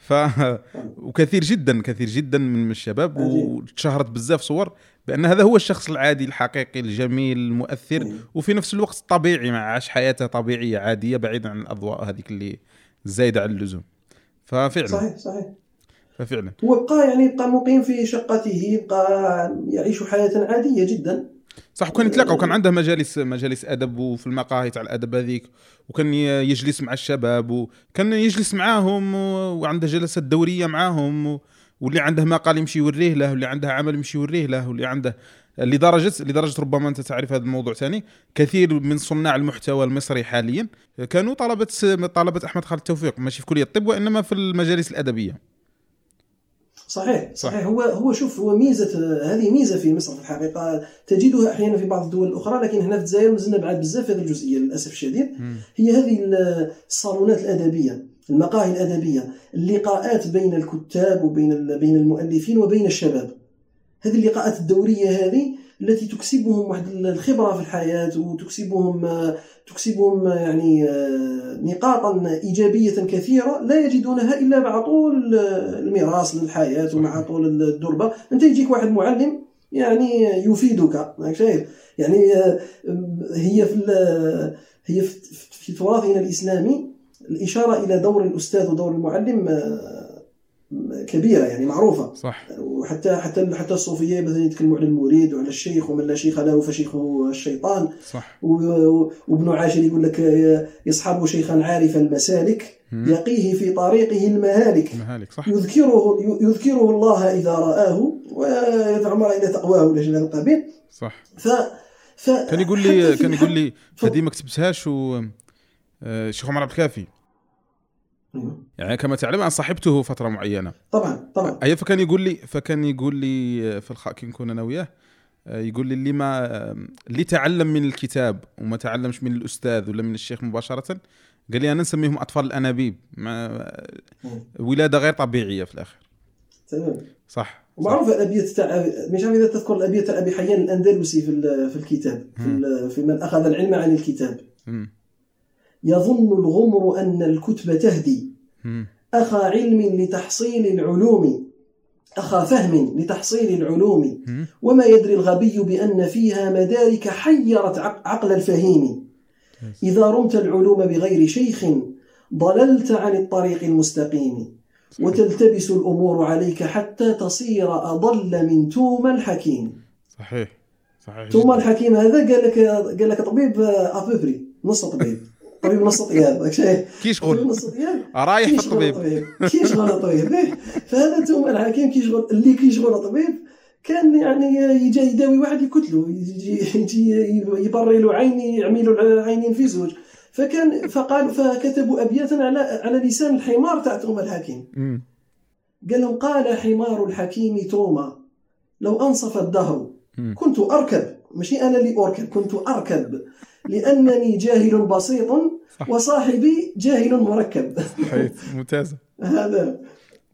ف *laughs* وكثير جدا كثير جدا من الشباب. وتشهرت بزاف صور بأن هذا هو الشخص العادي الحقيقي الجميل المؤثر. وفي نفس الوقت طبيعي مع عاش حياته طبيعية عادية بعيدا عن الأضواء هذيك اللي زايدة عن اللزوم. ففعلا. صحيح صحيح. ففعلا. هو بقى يعني بقى مقيم في شقته بقى يعيش حياة عادية جدا. صح وكان يتلاقى وكان عنده مجالس مجالس أدب وفي المقاهي تاع الأدب هذيك وكان يجلس مع الشباب وكان يجلس معاهم وعنده جلسات دورية معاهم واللي عنده مقال يمشي يوريه له واللي عنده عمل يمشي يوريه له واللي عنده لدرجة لدرجة ربما أنت تعرف هذا الموضوع ثاني كثير من صناع المحتوى المصري حاليا كانوا طلبة طلبة أحمد خالد توفيق ماشي في كلية الطب وإنما في المجالس الأدبية. صحيح صح. صحيح. هو هو شوف هو ميزة هذه ميزة في مصر في الحقيقة. تجدها أحيانا في بعض الدول الأخرى لكن هنا في الجزائر مازلنا بعاد بزاف في هذه الجزئية للأسف الشديد. هي هذه الصالونات الأدبية المقاهي الأدبية اللقاءات بين الكتاب وبين بين المؤلفين وبين الشباب. هذه اللقاءات الدورية هذه التي تكسبهم واحد الخبرة في الحياة وتكسبهم تكسبهم يعني آه، نقاطا إيجابية كثيرة لا يجدونها إلا مع طول الميراث للحياة ومع طول الدربة. أنت يجيك واحد معلم يعني يفيدك شايف؟ يعني آه، هي في هي في تراثنا الإسلامي الإشارة إلى دور الأستاذ ودور المعلم كبيرة يعني معروفة. صح. وحتى حتى حتى الصوفية مثلا يتكلموا على المريد وعلى الشيخ ومن لا شيخ له فشيخه الشيطان. صح. وابن عاشر يقول لك يصحب شيخا عارف المسالك. يقيه في طريقه المهالك. مهالك صح. يذكره يذكره الله إذا رآه ويدعو المرء إلى تقواه ولا شيء القبيل صح. ف ف كان يقول لي كان يقول لي. هذه ما كتبتهاش و آه، شيخ عمر عبد الكافي. يعني كما تعلم أنا صاحبته فترة معينة. طبعا طبعا. اي فكان يقول لي فكان يقول لي في الخاء كي نكون أنا وياه آه، يقول لي اللي ما اللي تعلم من الكتاب وما تعلمش من الأستاذ ولا من الشيخ مباشرة قال لي أنا نسميهم أطفال الأنابيب مع ولادة غير طبيعية في الآخر. تمام. صح. ومعروف الابيات تاع مش عارف إذا تذكر الأبيات تاع أبي حيان الأندلسي في في الكتاب في, في من أخذ العلم عن الكتاب. مم. يظن الغمر أن الكتب تهدي. أخا علم لتحصيل العلوم. أخا فهم لتحصيل العلوم. وما يدري الغبي بأن فيها مدارك حيرت عق- عقل الفهيم. إذا رمت العلوم بغير شيخ ضللت عن الطريق المستقيم. وتلتبس الأمور عليك حتى تصير أضل من توم الحكيم. صحيح. صحيح توم جداً. الحكيم هذا قال لك قال لك طبيب أبوبري نص طبيب. طبيب نص طياب داك كي طبيب شغل نص طياب رايح في كيشغل الطبيب كيشغل الطبيب إيه. فهذا توم الحكيم كيشغل اللي كيشغل الطبيب كان يعني يجي يداوي واحد يقتلو يجي يجي يبري له عين يعمل له العينين في زوج. فكان فقال فكتبوا أبياتا على على لسان الحمار تاع توما الحكيم. قال لهم قال حمار الحكيم توما لو أنصف الدهر. كنت أركب. ماشي أنا اللي أركب كنت أركب. لأنني جاهل بسيط. وصاحبي جاهل مركب. صحيح. ممتازة. هذا.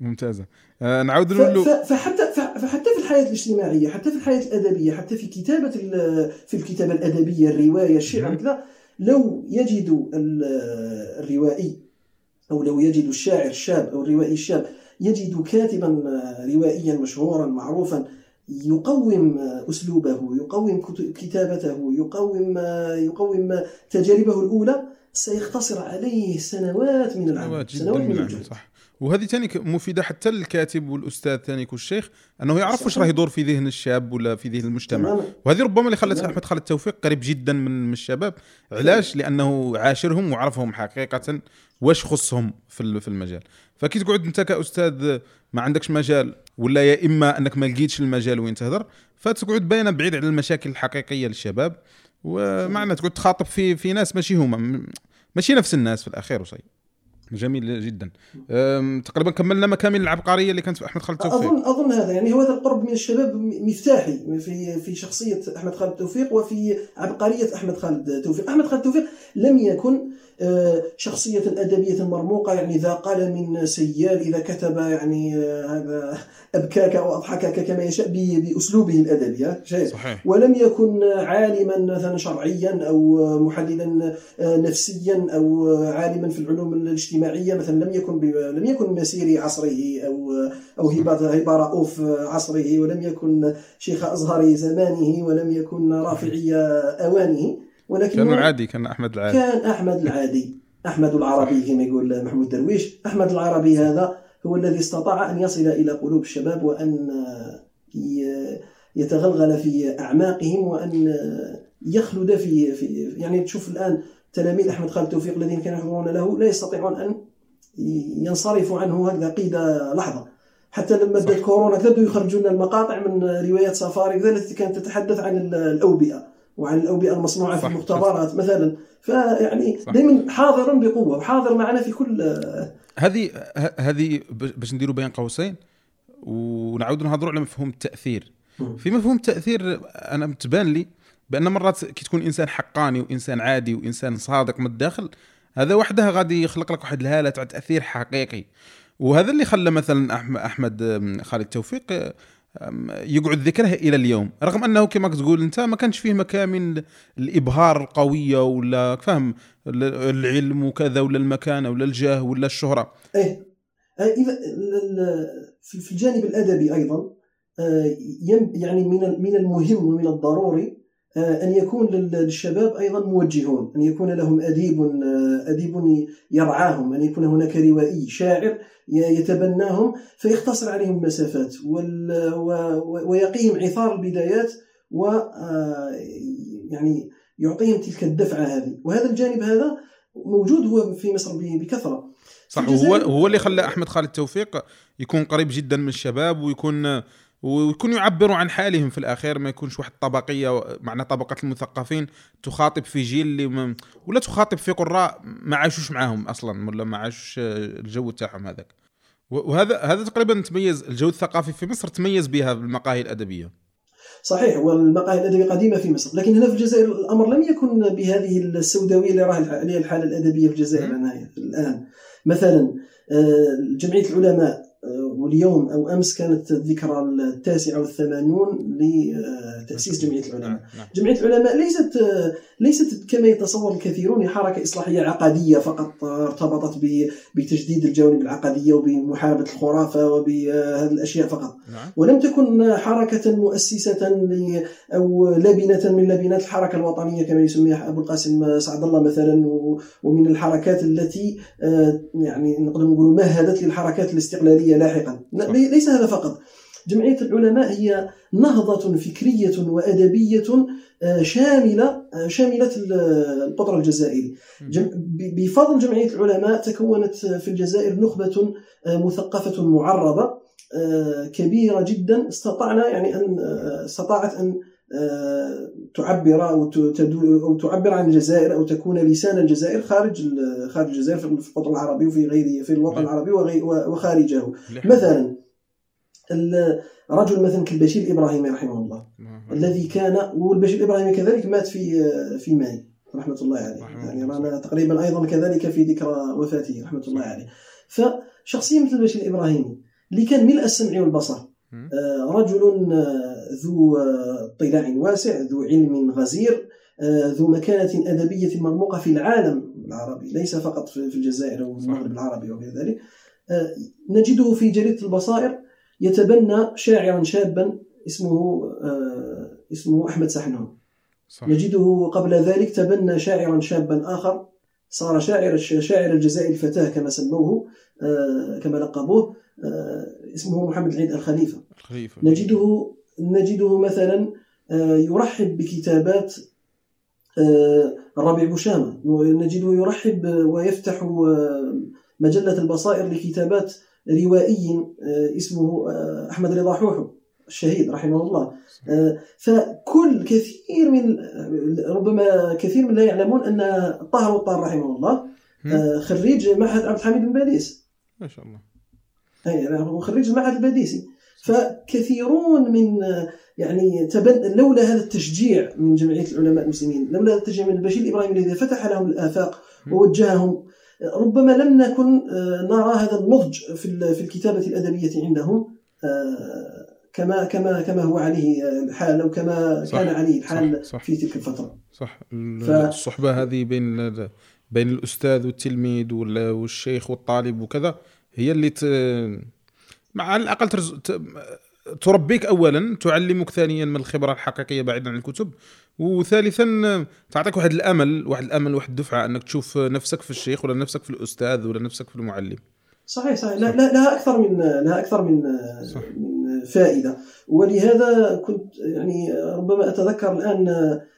ممتازة. آه نعاود ف- نقول ف- فحتى فحتى في الحياة الاجتماعية حتى في الحياة الأدبية حتى في كتابة ال- في الكتابة الأدبية الرواية الشعر. كذا لو يجد ال- الروائي أو لو يجد الشاعر الشاب أو الروائي الشاب يجد كاتبا روائيا مشهورا معروفا يقوم أسلوبه يقوم كت- كتابته يقوم يقوم تجاربه الأولى سيختصر عليه سنوات من العمل سنوات من العمل صح. وهذه ثاني مفيدة حتى للكاتب والأستاذ ثاني والشيخ أنه يعرف واش. راه يدور في ذهن الشاب ولا في ذهن المجتمع. وهذه ربما اللي خلت. أحمد خالد توفيق قريب جدا من الشباب. علاش؟ لأنه عاشرهم وعرفهم حقيقة واش خصهم في المجال. فكي تقعد انت كأستاذ ما عندكش مجال ولا يا إما أنك ما لقيتش المجال وين تهضر فتقعد باينة بعيد على المشاكل الحقيقية للشباب ومعنى تقعد تخاطب في في ناس ماشي هما ماشي نفس الناس في الأخير وصي. جميل جدا. تقريبا كملنا مكامن العبقرية اللي كانت في أحمد خالد توفيق. اظن أظن هذا يعني هو هذا القرب من الشباب مفتاحي في في شخصية أحمد خالد توفيق وفي عبقرية أحمد خالد توفيق، أحمد خالد توفيق لم يكن آه، شخصية ادبيه مرموقه يعني ذا قلم سيال إذا كتب يعني آه، هذا أبكاك أو أضحكك كما يشاء ب- بأسلوبه الأدبي ها، شيء صحيح. ولم يكن عالما مثلا شرعيا أو محللا نفسيا أو عالما في العلوم الاجتماعية مثلا لم يكن لم يكن مسيري عصره أو هبه هبه رؤوف عصره ولم يكن شيخ ازهر زمانه ولم يكن رافعي أوانه. ولكن كان عادي كان أحمد العادي. كان أحمد العادي. أحمد العربي كما يقول محمود درويش. أحمد العربي هذا هو الذي استطاع أن يصل إلى قلوب الشباب وأن يتغلغل في أعماقهم وأن يخلد في في يعني تشوف الآن تلاميذ أحمد خالد توفيق الذين كانوا يحضرون له لا يستطيعون أن ينصرفوا عنه هكذا قيد لحظة. حتى لما بدأت كورونا بدوا يخرجوا لنا المقاطع من روايات سفاري التي كانت تتحدث عن الأوبئة. وعن الاوبئه المصنوعه في صح، المختبرات مثلا فيعني. دائما حاضر بقوة وحاضر معنا في كل هذه هذه باش نديروا بين قوسين ونعاودوا نهضروا على مفهوم التأثير. في مفهوم التأثير أنا متبان لي بأن مرات كي تكون إنسان حقاني وإنسان عادي وإنسان صادق من الداخل هذا وحده غادي يخلق لك واحد الهالة تاع تأثير حقيقي وهذا اللي خلى مثلا أحمد خالد توفيق يقعد ذكره إلى اليوم. رغم أنه كما تقول أنت ما كانش فيه مكامن الإبهار القويه ولا فهم ال- العلم وكذا ولا المكانه ولا الجاه ولا الشهرة. إيه. آه، إذا في الجانب الأدبي أيضا آه، يعني من من المهم ومن الضروري آه، أن يكون لل- للشباب أيضا موجهون أن يكون لهم أديب آه، أديب يرعاهم أن يكون هناك روائي شاعر يتبناهم فيختصر عليهم المسافات ويقيهم عثار البدايات و آه، يعني يعطيهم تلك الدفعة هذه. وهذا الجانب هذا موجود هو في مصر ب- بكثرة. صح الجزائر- هو اللي خلى أحمد خالد توفيق يكون قريب جدا من الشباب ويكون ويكون يعبروا عن حالهم في الاخير ما يكونش واحد طبقية معنى طبقة المثقفين تخاطب في جيل اللي ما ولا تخاطب في قراء ما عاشوش معاهم أصلا ولا ما عاشوش الجو تاعهم هذاك. وهذا هذا تقريبا تميز الجو الثقافي في مصر تميز بها بالمقاهي الأدبية. صحيح والمقاهي الأدبية قديمة في مصر لكن هنا في الجزائر الأمر لم يكن بهذه السوداوية اللي راه عليها الحالة الأدبية في الجزائر الآن. مثلا آه، جمعية العلماء آه، واليوم أو أمس كانت الذكرى التاسعة والثمانون لتأسيس جمعية العلماء. نعم. نعم جمعية العلماء ليست ليست كما يتصور الكثيرون حركة إصلاحية عقدية فقط ارتبطت ب- بتجديد الجوانب العقدية وبمحاربة الخرافة وبهذه الاشياء فقط. نعم. ولم تكن حركة مؤسسة أو لبنة من لبنات الحركة الوطنية كما يسميها أبو القاسم سعد الله مثلا ومن الحركات التي آه، يعني نقدر نقول مهدت للحركات الاستقلالية لاحقا. ليس هذا فقط. جمعية العلماء هي نهضة فكرية وأدبية آه، شاملة آه، شاملة ال- القطر الجزائري. بفضل جمعية العلماء تكونت في الجزائر نخبة آه، مثقفة معربة كبيرة جدا. استطعنا يعني أن استطاعت أن تعبر أو أو تعبر عن الجزائر أو تكون لسان الجزائر خارج خارج الجزائر في الوطن العربي وفي غيره في الوطن العربي وخارجه. مثلا رجل مثلا كالبشير الابراهيمي رحمه الله. الذي كان والبشير الابراهيمي كذلك مات في في ماي رحمة الله عليه. يعني رانا تقريبا أيضا كذلك في ذكرى وفاته رحمة الله عليه. فشخصية مثل البشير الابراهيمي اللي كان ملء السمع والبصر آه، رجل آه، ذو اطلاع آه، واسع ذو علم غزير ذو مكانة أدبية مرموقة في العالم العربي ليس فقط في الجزائر أو المغرب العربي وغير ذلك. نجده في جريدة البصائر يتبنى شاعرا شابا اسمه اسمه أحمد سحنون صح. نجده قبل ذلك تبنى شاعرا شابا آخر صار شاعر شاعر الجزائر الفتاة كما سموه كما لقبوه اسمه محمد العيد الخليفة. الخليفة. نجده نجده مثلا آه، يرحب بكتابات آه، الربيع بوشامة. نجده يرحب ويفتح آه، مجلة البصائر لكتابات روائي اسمه أحمد رضا حوحو الشهيد رحمه الله. فكل كثير من ربما كثير من لا يعلمون أن طاهر وطار رحمه الله خريج معهد عبد الحميد بن باديس. ما شاء الله. أي خريج المعهد الباديسي. فكثيرون من يعني تبن لولا هذا التشجيع من جمعية العلماء المسلمين لولا هذا التشجيع من البشير الابراهيمي الذي فتح لهم الآفاق ووجههم ربما لم نكن آه، نرى هذا النضج في في الكتابة الأدبية عندهم آه، كما كما كما هو عليه الحال أو كما صح. كان عليه الحال صح. صح في تلك الفترة. صح. الصحبة هذه بين بين الأستاذ والتلميذ والشيخ والطالب وكذا هي اللي ت... على الأقل ترز... ت... تربيك اولا تعلمك ثانيا من الخبرة الحقيقية بعيدا عن الكتب وثالثا تعطيك واحد الأمل واحد الأمل واحد الدفعة أنك تشوف نفسك في الشيخ ولا نفسك في الأستاذ ولا نفسك في المعلم. صحيح صحيح. لا, لا لها أكثر من لها أكثر من صح. من فائدة. ولهذا كنت يعني ربما أتذكر الآن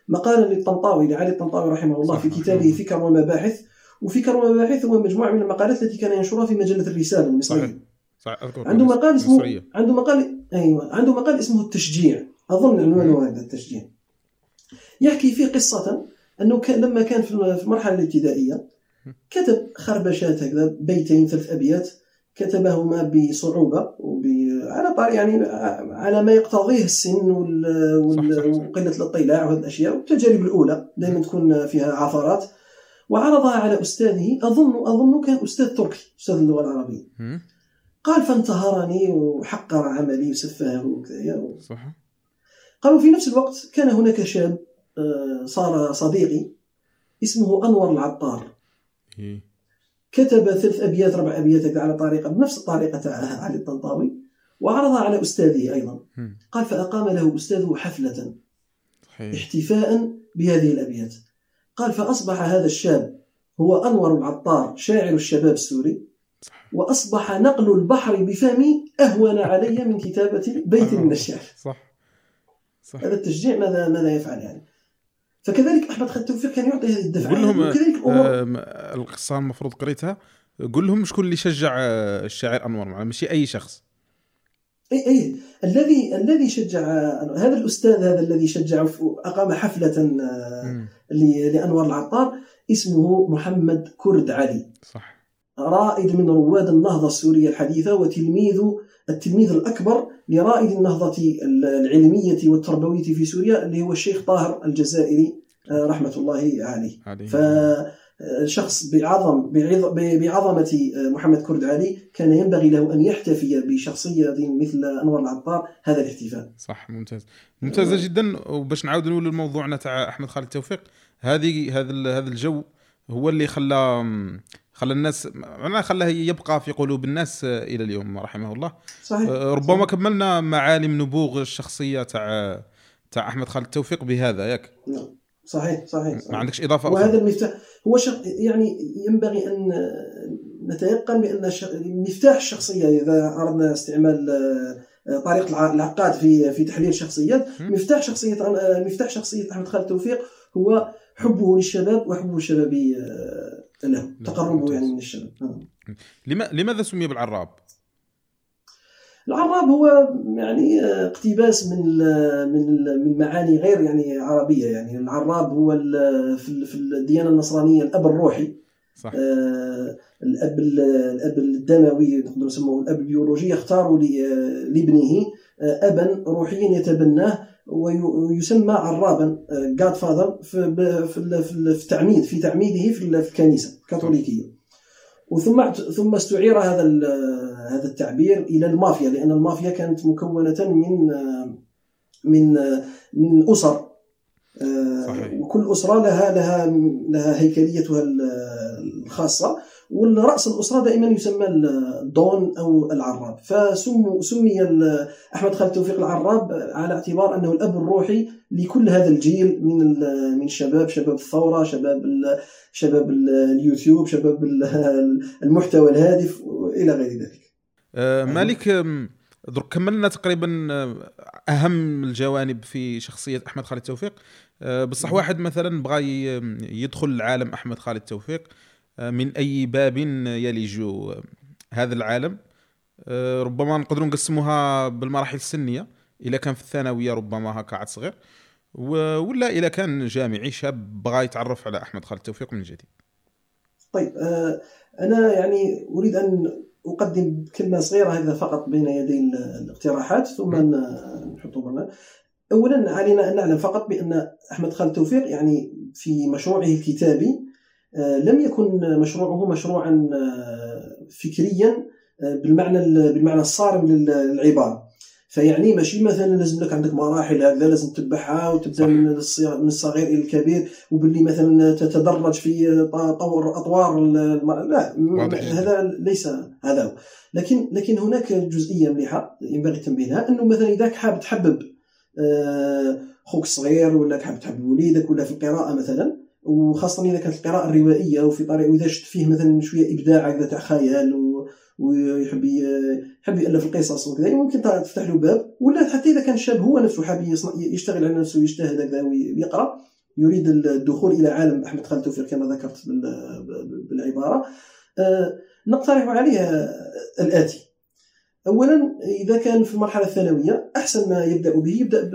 مقالا للطنطاوي لعلي الطنطاوي رحمه الله في كتابه فكر ومباحث. وفكر ومباحث هو مجموعة من المقالات التي كان ينشرها في مجلة الرسالة المصرية. عنده مقال اسمه مصرية. عنده مقال أيوه عنده مقال اسمه التشجيع. أظن عنوانه هذا التشجيع. يحكي فيه قصة أنه كان لما كان في المرحلة الابتدائية كتب خربشات هكذا بيتين ثلاث أبيات كتبهما بصعوبة وب... على طريق يعني على ما يقتضيه السن وال... وقلة الاطلاع وهذه الأشياء والتجارب الأولى دائما تكون فيها عثرات. وعرضها على أستاذه أظن أظن كان أستاذ تركي أستاذ اللغة العربية. قال فانتهرني وحقر عملي وسفهه وكذا صح قالوا في نفس الوقت كان هناك شاب آه، صار صديقي اسمه أنور العطار. كتب ثلاث أبيات ربع أبيات على طريقة بنفس الطريقة تاع علي الطنطاوي وعرضها على أستاذه أيضا. قال فأقام له أستاذه حفلة احتفاء بهذه الأبيات. قال فأصبح هذا الشاب هو أنور العطار شاعر الشباب السوري. وأصبح نقل البحر بفمي أهون علي من كتابة بيت من الشعر. صح. صح. هذا التشجيع ماذا ماذا يفعل يعني؟ فكذلك أحمد خالد توفيق كان يعطي هذه الدفعه قول لهم وكذلك القصة المفروض قريتها. قول لهم شكون اللي شجع آه، الشاعر أنور ماشي أي شخص. اي أي الذي الذي شجع هذا الأستاذ هذا الذي شجع أقام حفلة آه، لأنور العطار اسمه محمد كرد علي. صح. رائد من رواد النهضة السورية الحديثة وتلميذ التلميذ الأكبر لرائد النهضة العلمية والتربوية في سوريا اللي هو الشيخ طاهر الجزائري آه، رحمة الله عليه, عليه. ف شخص بعظم بعظمة آه، محمد كرد علي كان ينبغي له أن يحتفي بشخصية مثل أنور العطار. هذا الاحتفال. صح ممتاز. ممتازة جدا. وباش نعاود نقول لموضوعنا تاع أحمد خالد توفيق. هذه هذا هذا الجو هو اللي خلى خلى الناس معناها خلاه يبقى في قلوب الناس إلى اليوم رحمه الله صحيح آه، ربما صحيح. كملنا معالم نبوغ الشخصية تاع تاع أحمد خالد توفيق بهذا ياك نعم صحيح صحيح, صحيح. ما عندكش إضافة وهذا أخرى. المفتاح هو شق يعني ينبغي أن نتيقن بأن مفتاح الشخصية إذا أردنا استعمال آه، طريقة العقاد في في تحليل الشخصيات مفتاح شخصية مفتاح شخصية أحمد خالد توفيق هو حبه للشباب وحبه الشبابي له تقربه يعني من الشباب. لماذا سمي بالعراب؟ العراب هو يعني اقتباس من من من معاني غير يعني عربية يعني. العراب هو في الديانة النصرانية الأب الروحي. صح. آه الأب الأب الدموي نقدر نسموه الأب البيولوجي يختار لابنه. ابا روحيا يتبناه ويسمى عرابا جاد فاذر في, تعميد في تعميده في الكنيسة الكاثوليكية. وثم ثم استعير هذا هذا التعبير إلى المافيا لأن المافيا كانت مكونة من من من أسر. صحيح. وكل أسرة لها لها لها هيكليتها الخاصة. والراس الأسرة دائما يسمى الدون أو العراب. فسمي سمي أحمد خالد توفيق العراب على اعتبار أنه الأب الروحي لكل هذا الجيل من من الشباب شباب الثورة شباب شباب اليوتيوب شباب المحتوى الهادف إلى غير ذلك. أه مالك درك كملنا تقريبا آه، أهم الجوانب في شخصية أحمد خالد توفيق. أه بصح واحد مثلا بغى يدخل لعالم أحمد خالد توفيق. أه من أي باب يلج هذا العالم. أه ربما نقدروا نقسموها بالمراحل السنية. إلى كان في الثانوية ربما هكا عاد صغير. ولا إلى كان جامعي شاب بغى يتعرف على أحمد خالد توفيق من جديد. طيب آه، أنا يعني أريد أن أقدم كلمة صغيرة هكذا فقط بين يدي الاقتراحات ثم نحط برنامج اولا علينا أن نعلم فقط بأن أحمد خالد توفيق يعني في مشروعه الكتابي آه، لم يكن مشروعه مشروعا آه، فكريا بالمعنى بالمعنى الصارم للعباره فيعني ماشي مثلا لازم لك عندك مراحل هكذا لازم تتبعها وتبدأ من من الصغير إلى الكبير وباللي مثلا تتدرج في طور أطوار لا هذا ليس هذا هو. لكن لكن هناك جزئية مليحة ينبغي تنبيهها أنه مثلا اذا حاب تحبب آه، خوك الصغير ولا حاب تحبب وليدك ولا في القراءة مثلا وخاصة إذا كانت القراءة الروائية وفي طريق وإذا شفت فيه مثلا شوية إبداع هكذا تاع خيال ويحب يحب يألف القصص وكذا ممكن تفتح له باب. ولا حتى إذا كان شاب هو نفسه حاب يشتغل على نفسه ويجتهد هكذا ويقرأ يريد الدخول إلى عالم أحمد خالد توفيق كما ذكرت بالعبارة. آه، نقترح عليه الآتي. اولا إذا كان في المرحلة الثانوية أحسن ما يبدأ به يبدأ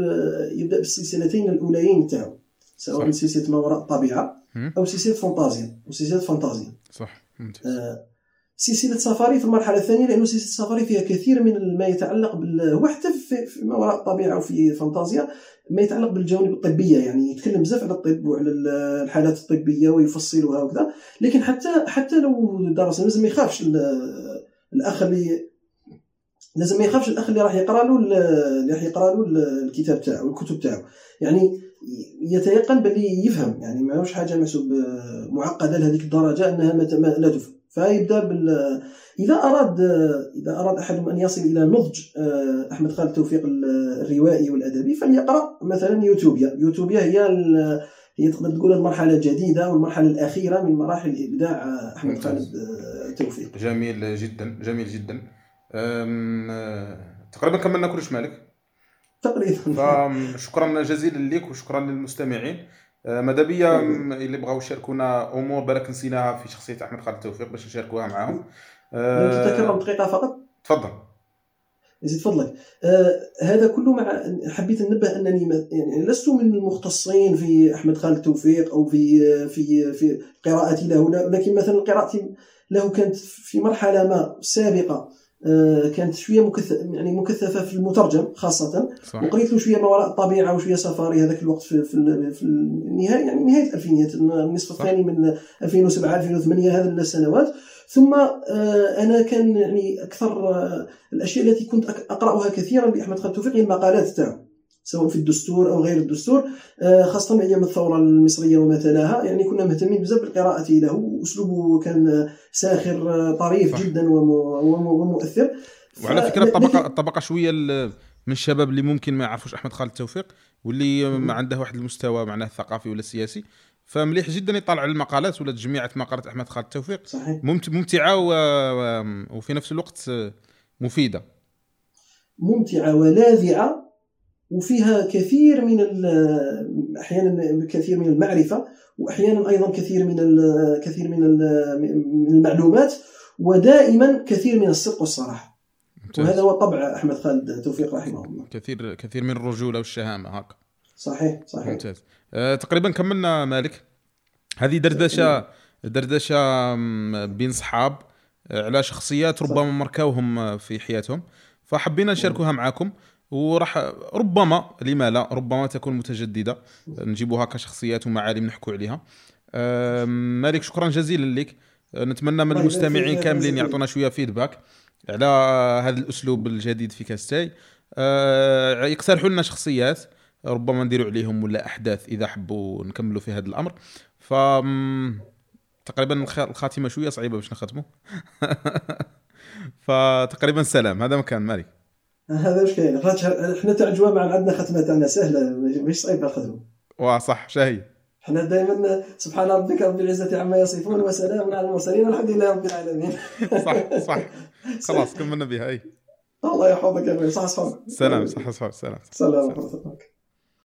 يبدأ بالسلسلتين الأوليين تاعو. سواء سلسله ما وراء الطبيعة أو سلسله فانتازيا وسلسله فانتازيا. صح آه سلسلة سفاري في المرحلة الثانية لأنه سلسلة سفاري فيها كثير من ما يتعلق بال وحتى في ما وراء الطبيعة وفي فانتازيا ما يتعلق بالجوانب الطبية يعني يتكلم بزاف على الطب وعلى الحالات الطبية ويفصلها وكذا. لكن حتى حتى لو درس لازم ما يخافش الأخ اللي لازم ما يخافش الأخ اللي راح يقرأ له اللي راح يقرأ له الكتاب تاعو الكتب تاعو يعني يتيقن باللي يفهم يعني ماهوش حاجة محسوب معقدة لهذيك الدرجة أنها ما لا تفهم. فيبدأ بال إذا أراد إذا أراد أحدهم أن يصل إلى نضج آه، أحمد خالد توفيق الروائي والأدبي فليقرأ مثلا يوتوبيا. يوتوبيا هي هي تقدر تقول المرحلة الجديدة والمرحلة الأخيرة من مراحل إبداع أحمد خالد آه، توفيق. جميل جدا جميل جدا. تقريبا كملنا كلش مالك. تقريبا. شكرا جزيلا لك وشكرا للمستمعين. آه، ماذا بيا؟ اللي بغاو يشاركونا أمور بالك نسيناها في شخصية أحمد خالد توفيق باش نشاركوها معاهم. تتكرم دقيقة فقط؟ تفضل. يزيد فضلك آه هذا كله مع حبيت انبه أنني يعني لست من المختصين في أحمد خالد توفيق أو في في في قراءتي له لكن مثلا قراءتي له كانت في مرحلة ما سابقة. آه، كانت شوية مكثف يعني مكثفة في المترجم خاصة. صح. وقريت له شوية ما وراء الطبيعة وشوية سفاري هذاك الوقت في في, في النهاية يعني نهاية الألفينيات النصف الثاني من 2007 2008 هذه السنوات. ثم آه، أنا كان يعني أكثر آه، الأشياء التي كنت أقرأها كثيرا لاحمد خالد توفيق المقالات تاعو. سواء في الدستور أو غير الدستور آه، خاصة أيام الثورة المصرية وما تلاها. يعني كنا مهتمين بزاف بالقراءة له وأسلوبه كان ساخر طريف صح. جدا ومؤثر. وعلى فكرة الطبقة الطبقة شوية من الشباب اللي ممكن ما يعرفوش أحمد خالد توفيق واللي ما عنده واحد المستوى معناه الثقافي ولا السياسي فمليح جدا يطلع المقالات ولا تجميعة مقالات أحمد خالد توفيق. صحيح. ممتعة وفي نفس الوقت مفيدة. ممتعة ولاذعه وفيها كثير من أحيانا كثير من المعرفة وأحيانا أيضا كثير من كثير من المعلومات ودائما كثير من الصدق والصراحه ممتاز. وهذا هو طبع أحمد خالد توفيق رحمه الله. كثير كثير من الرجولة والشهامة هكا صحيح صحيح. ممتاز. آه، تقريبا كملنا مالك. هذه دردشة دردشة بين صحاب آه، على شخصيات ربما مركوهم آه، في حياتهم. فحبينا نشاركوها معكم وراح ربما لما لا ربما تكون متجددة. نجيبوها كشخصيات ومعالم نحكوا عليها. مالك شكرا جزيلا لك. نتمنى من المستمعين كاملين يعطونا شوية فيدباك على هذا الأسلوب الجديد في كاستاي. آه، يقترحوا لنا شخصيات ربما نديروا عليهم ولا أحداث إذا حبوا نكملوا في هذا الأمر. ف تقريبا الخ- الخاتمة شوية صعيبة باش نختموا *laughs* فتقريبا سلام. هذا مكان مالك. هذا واش كاين. حنا تاع الجوامع عندنا ختمة تاعنا سهلة. مش صعيبه الختمه واه صح شاهي. حنا دائما سبحان ربك رب العزة عما يصفون وسلام على المرسلين والحمد لله رب العالمين. صح صح. *laughs* خلاص كملنا بها أي. الله يحفظك يا صح صح. سلام صح صح سلام. سلام ورحمة الله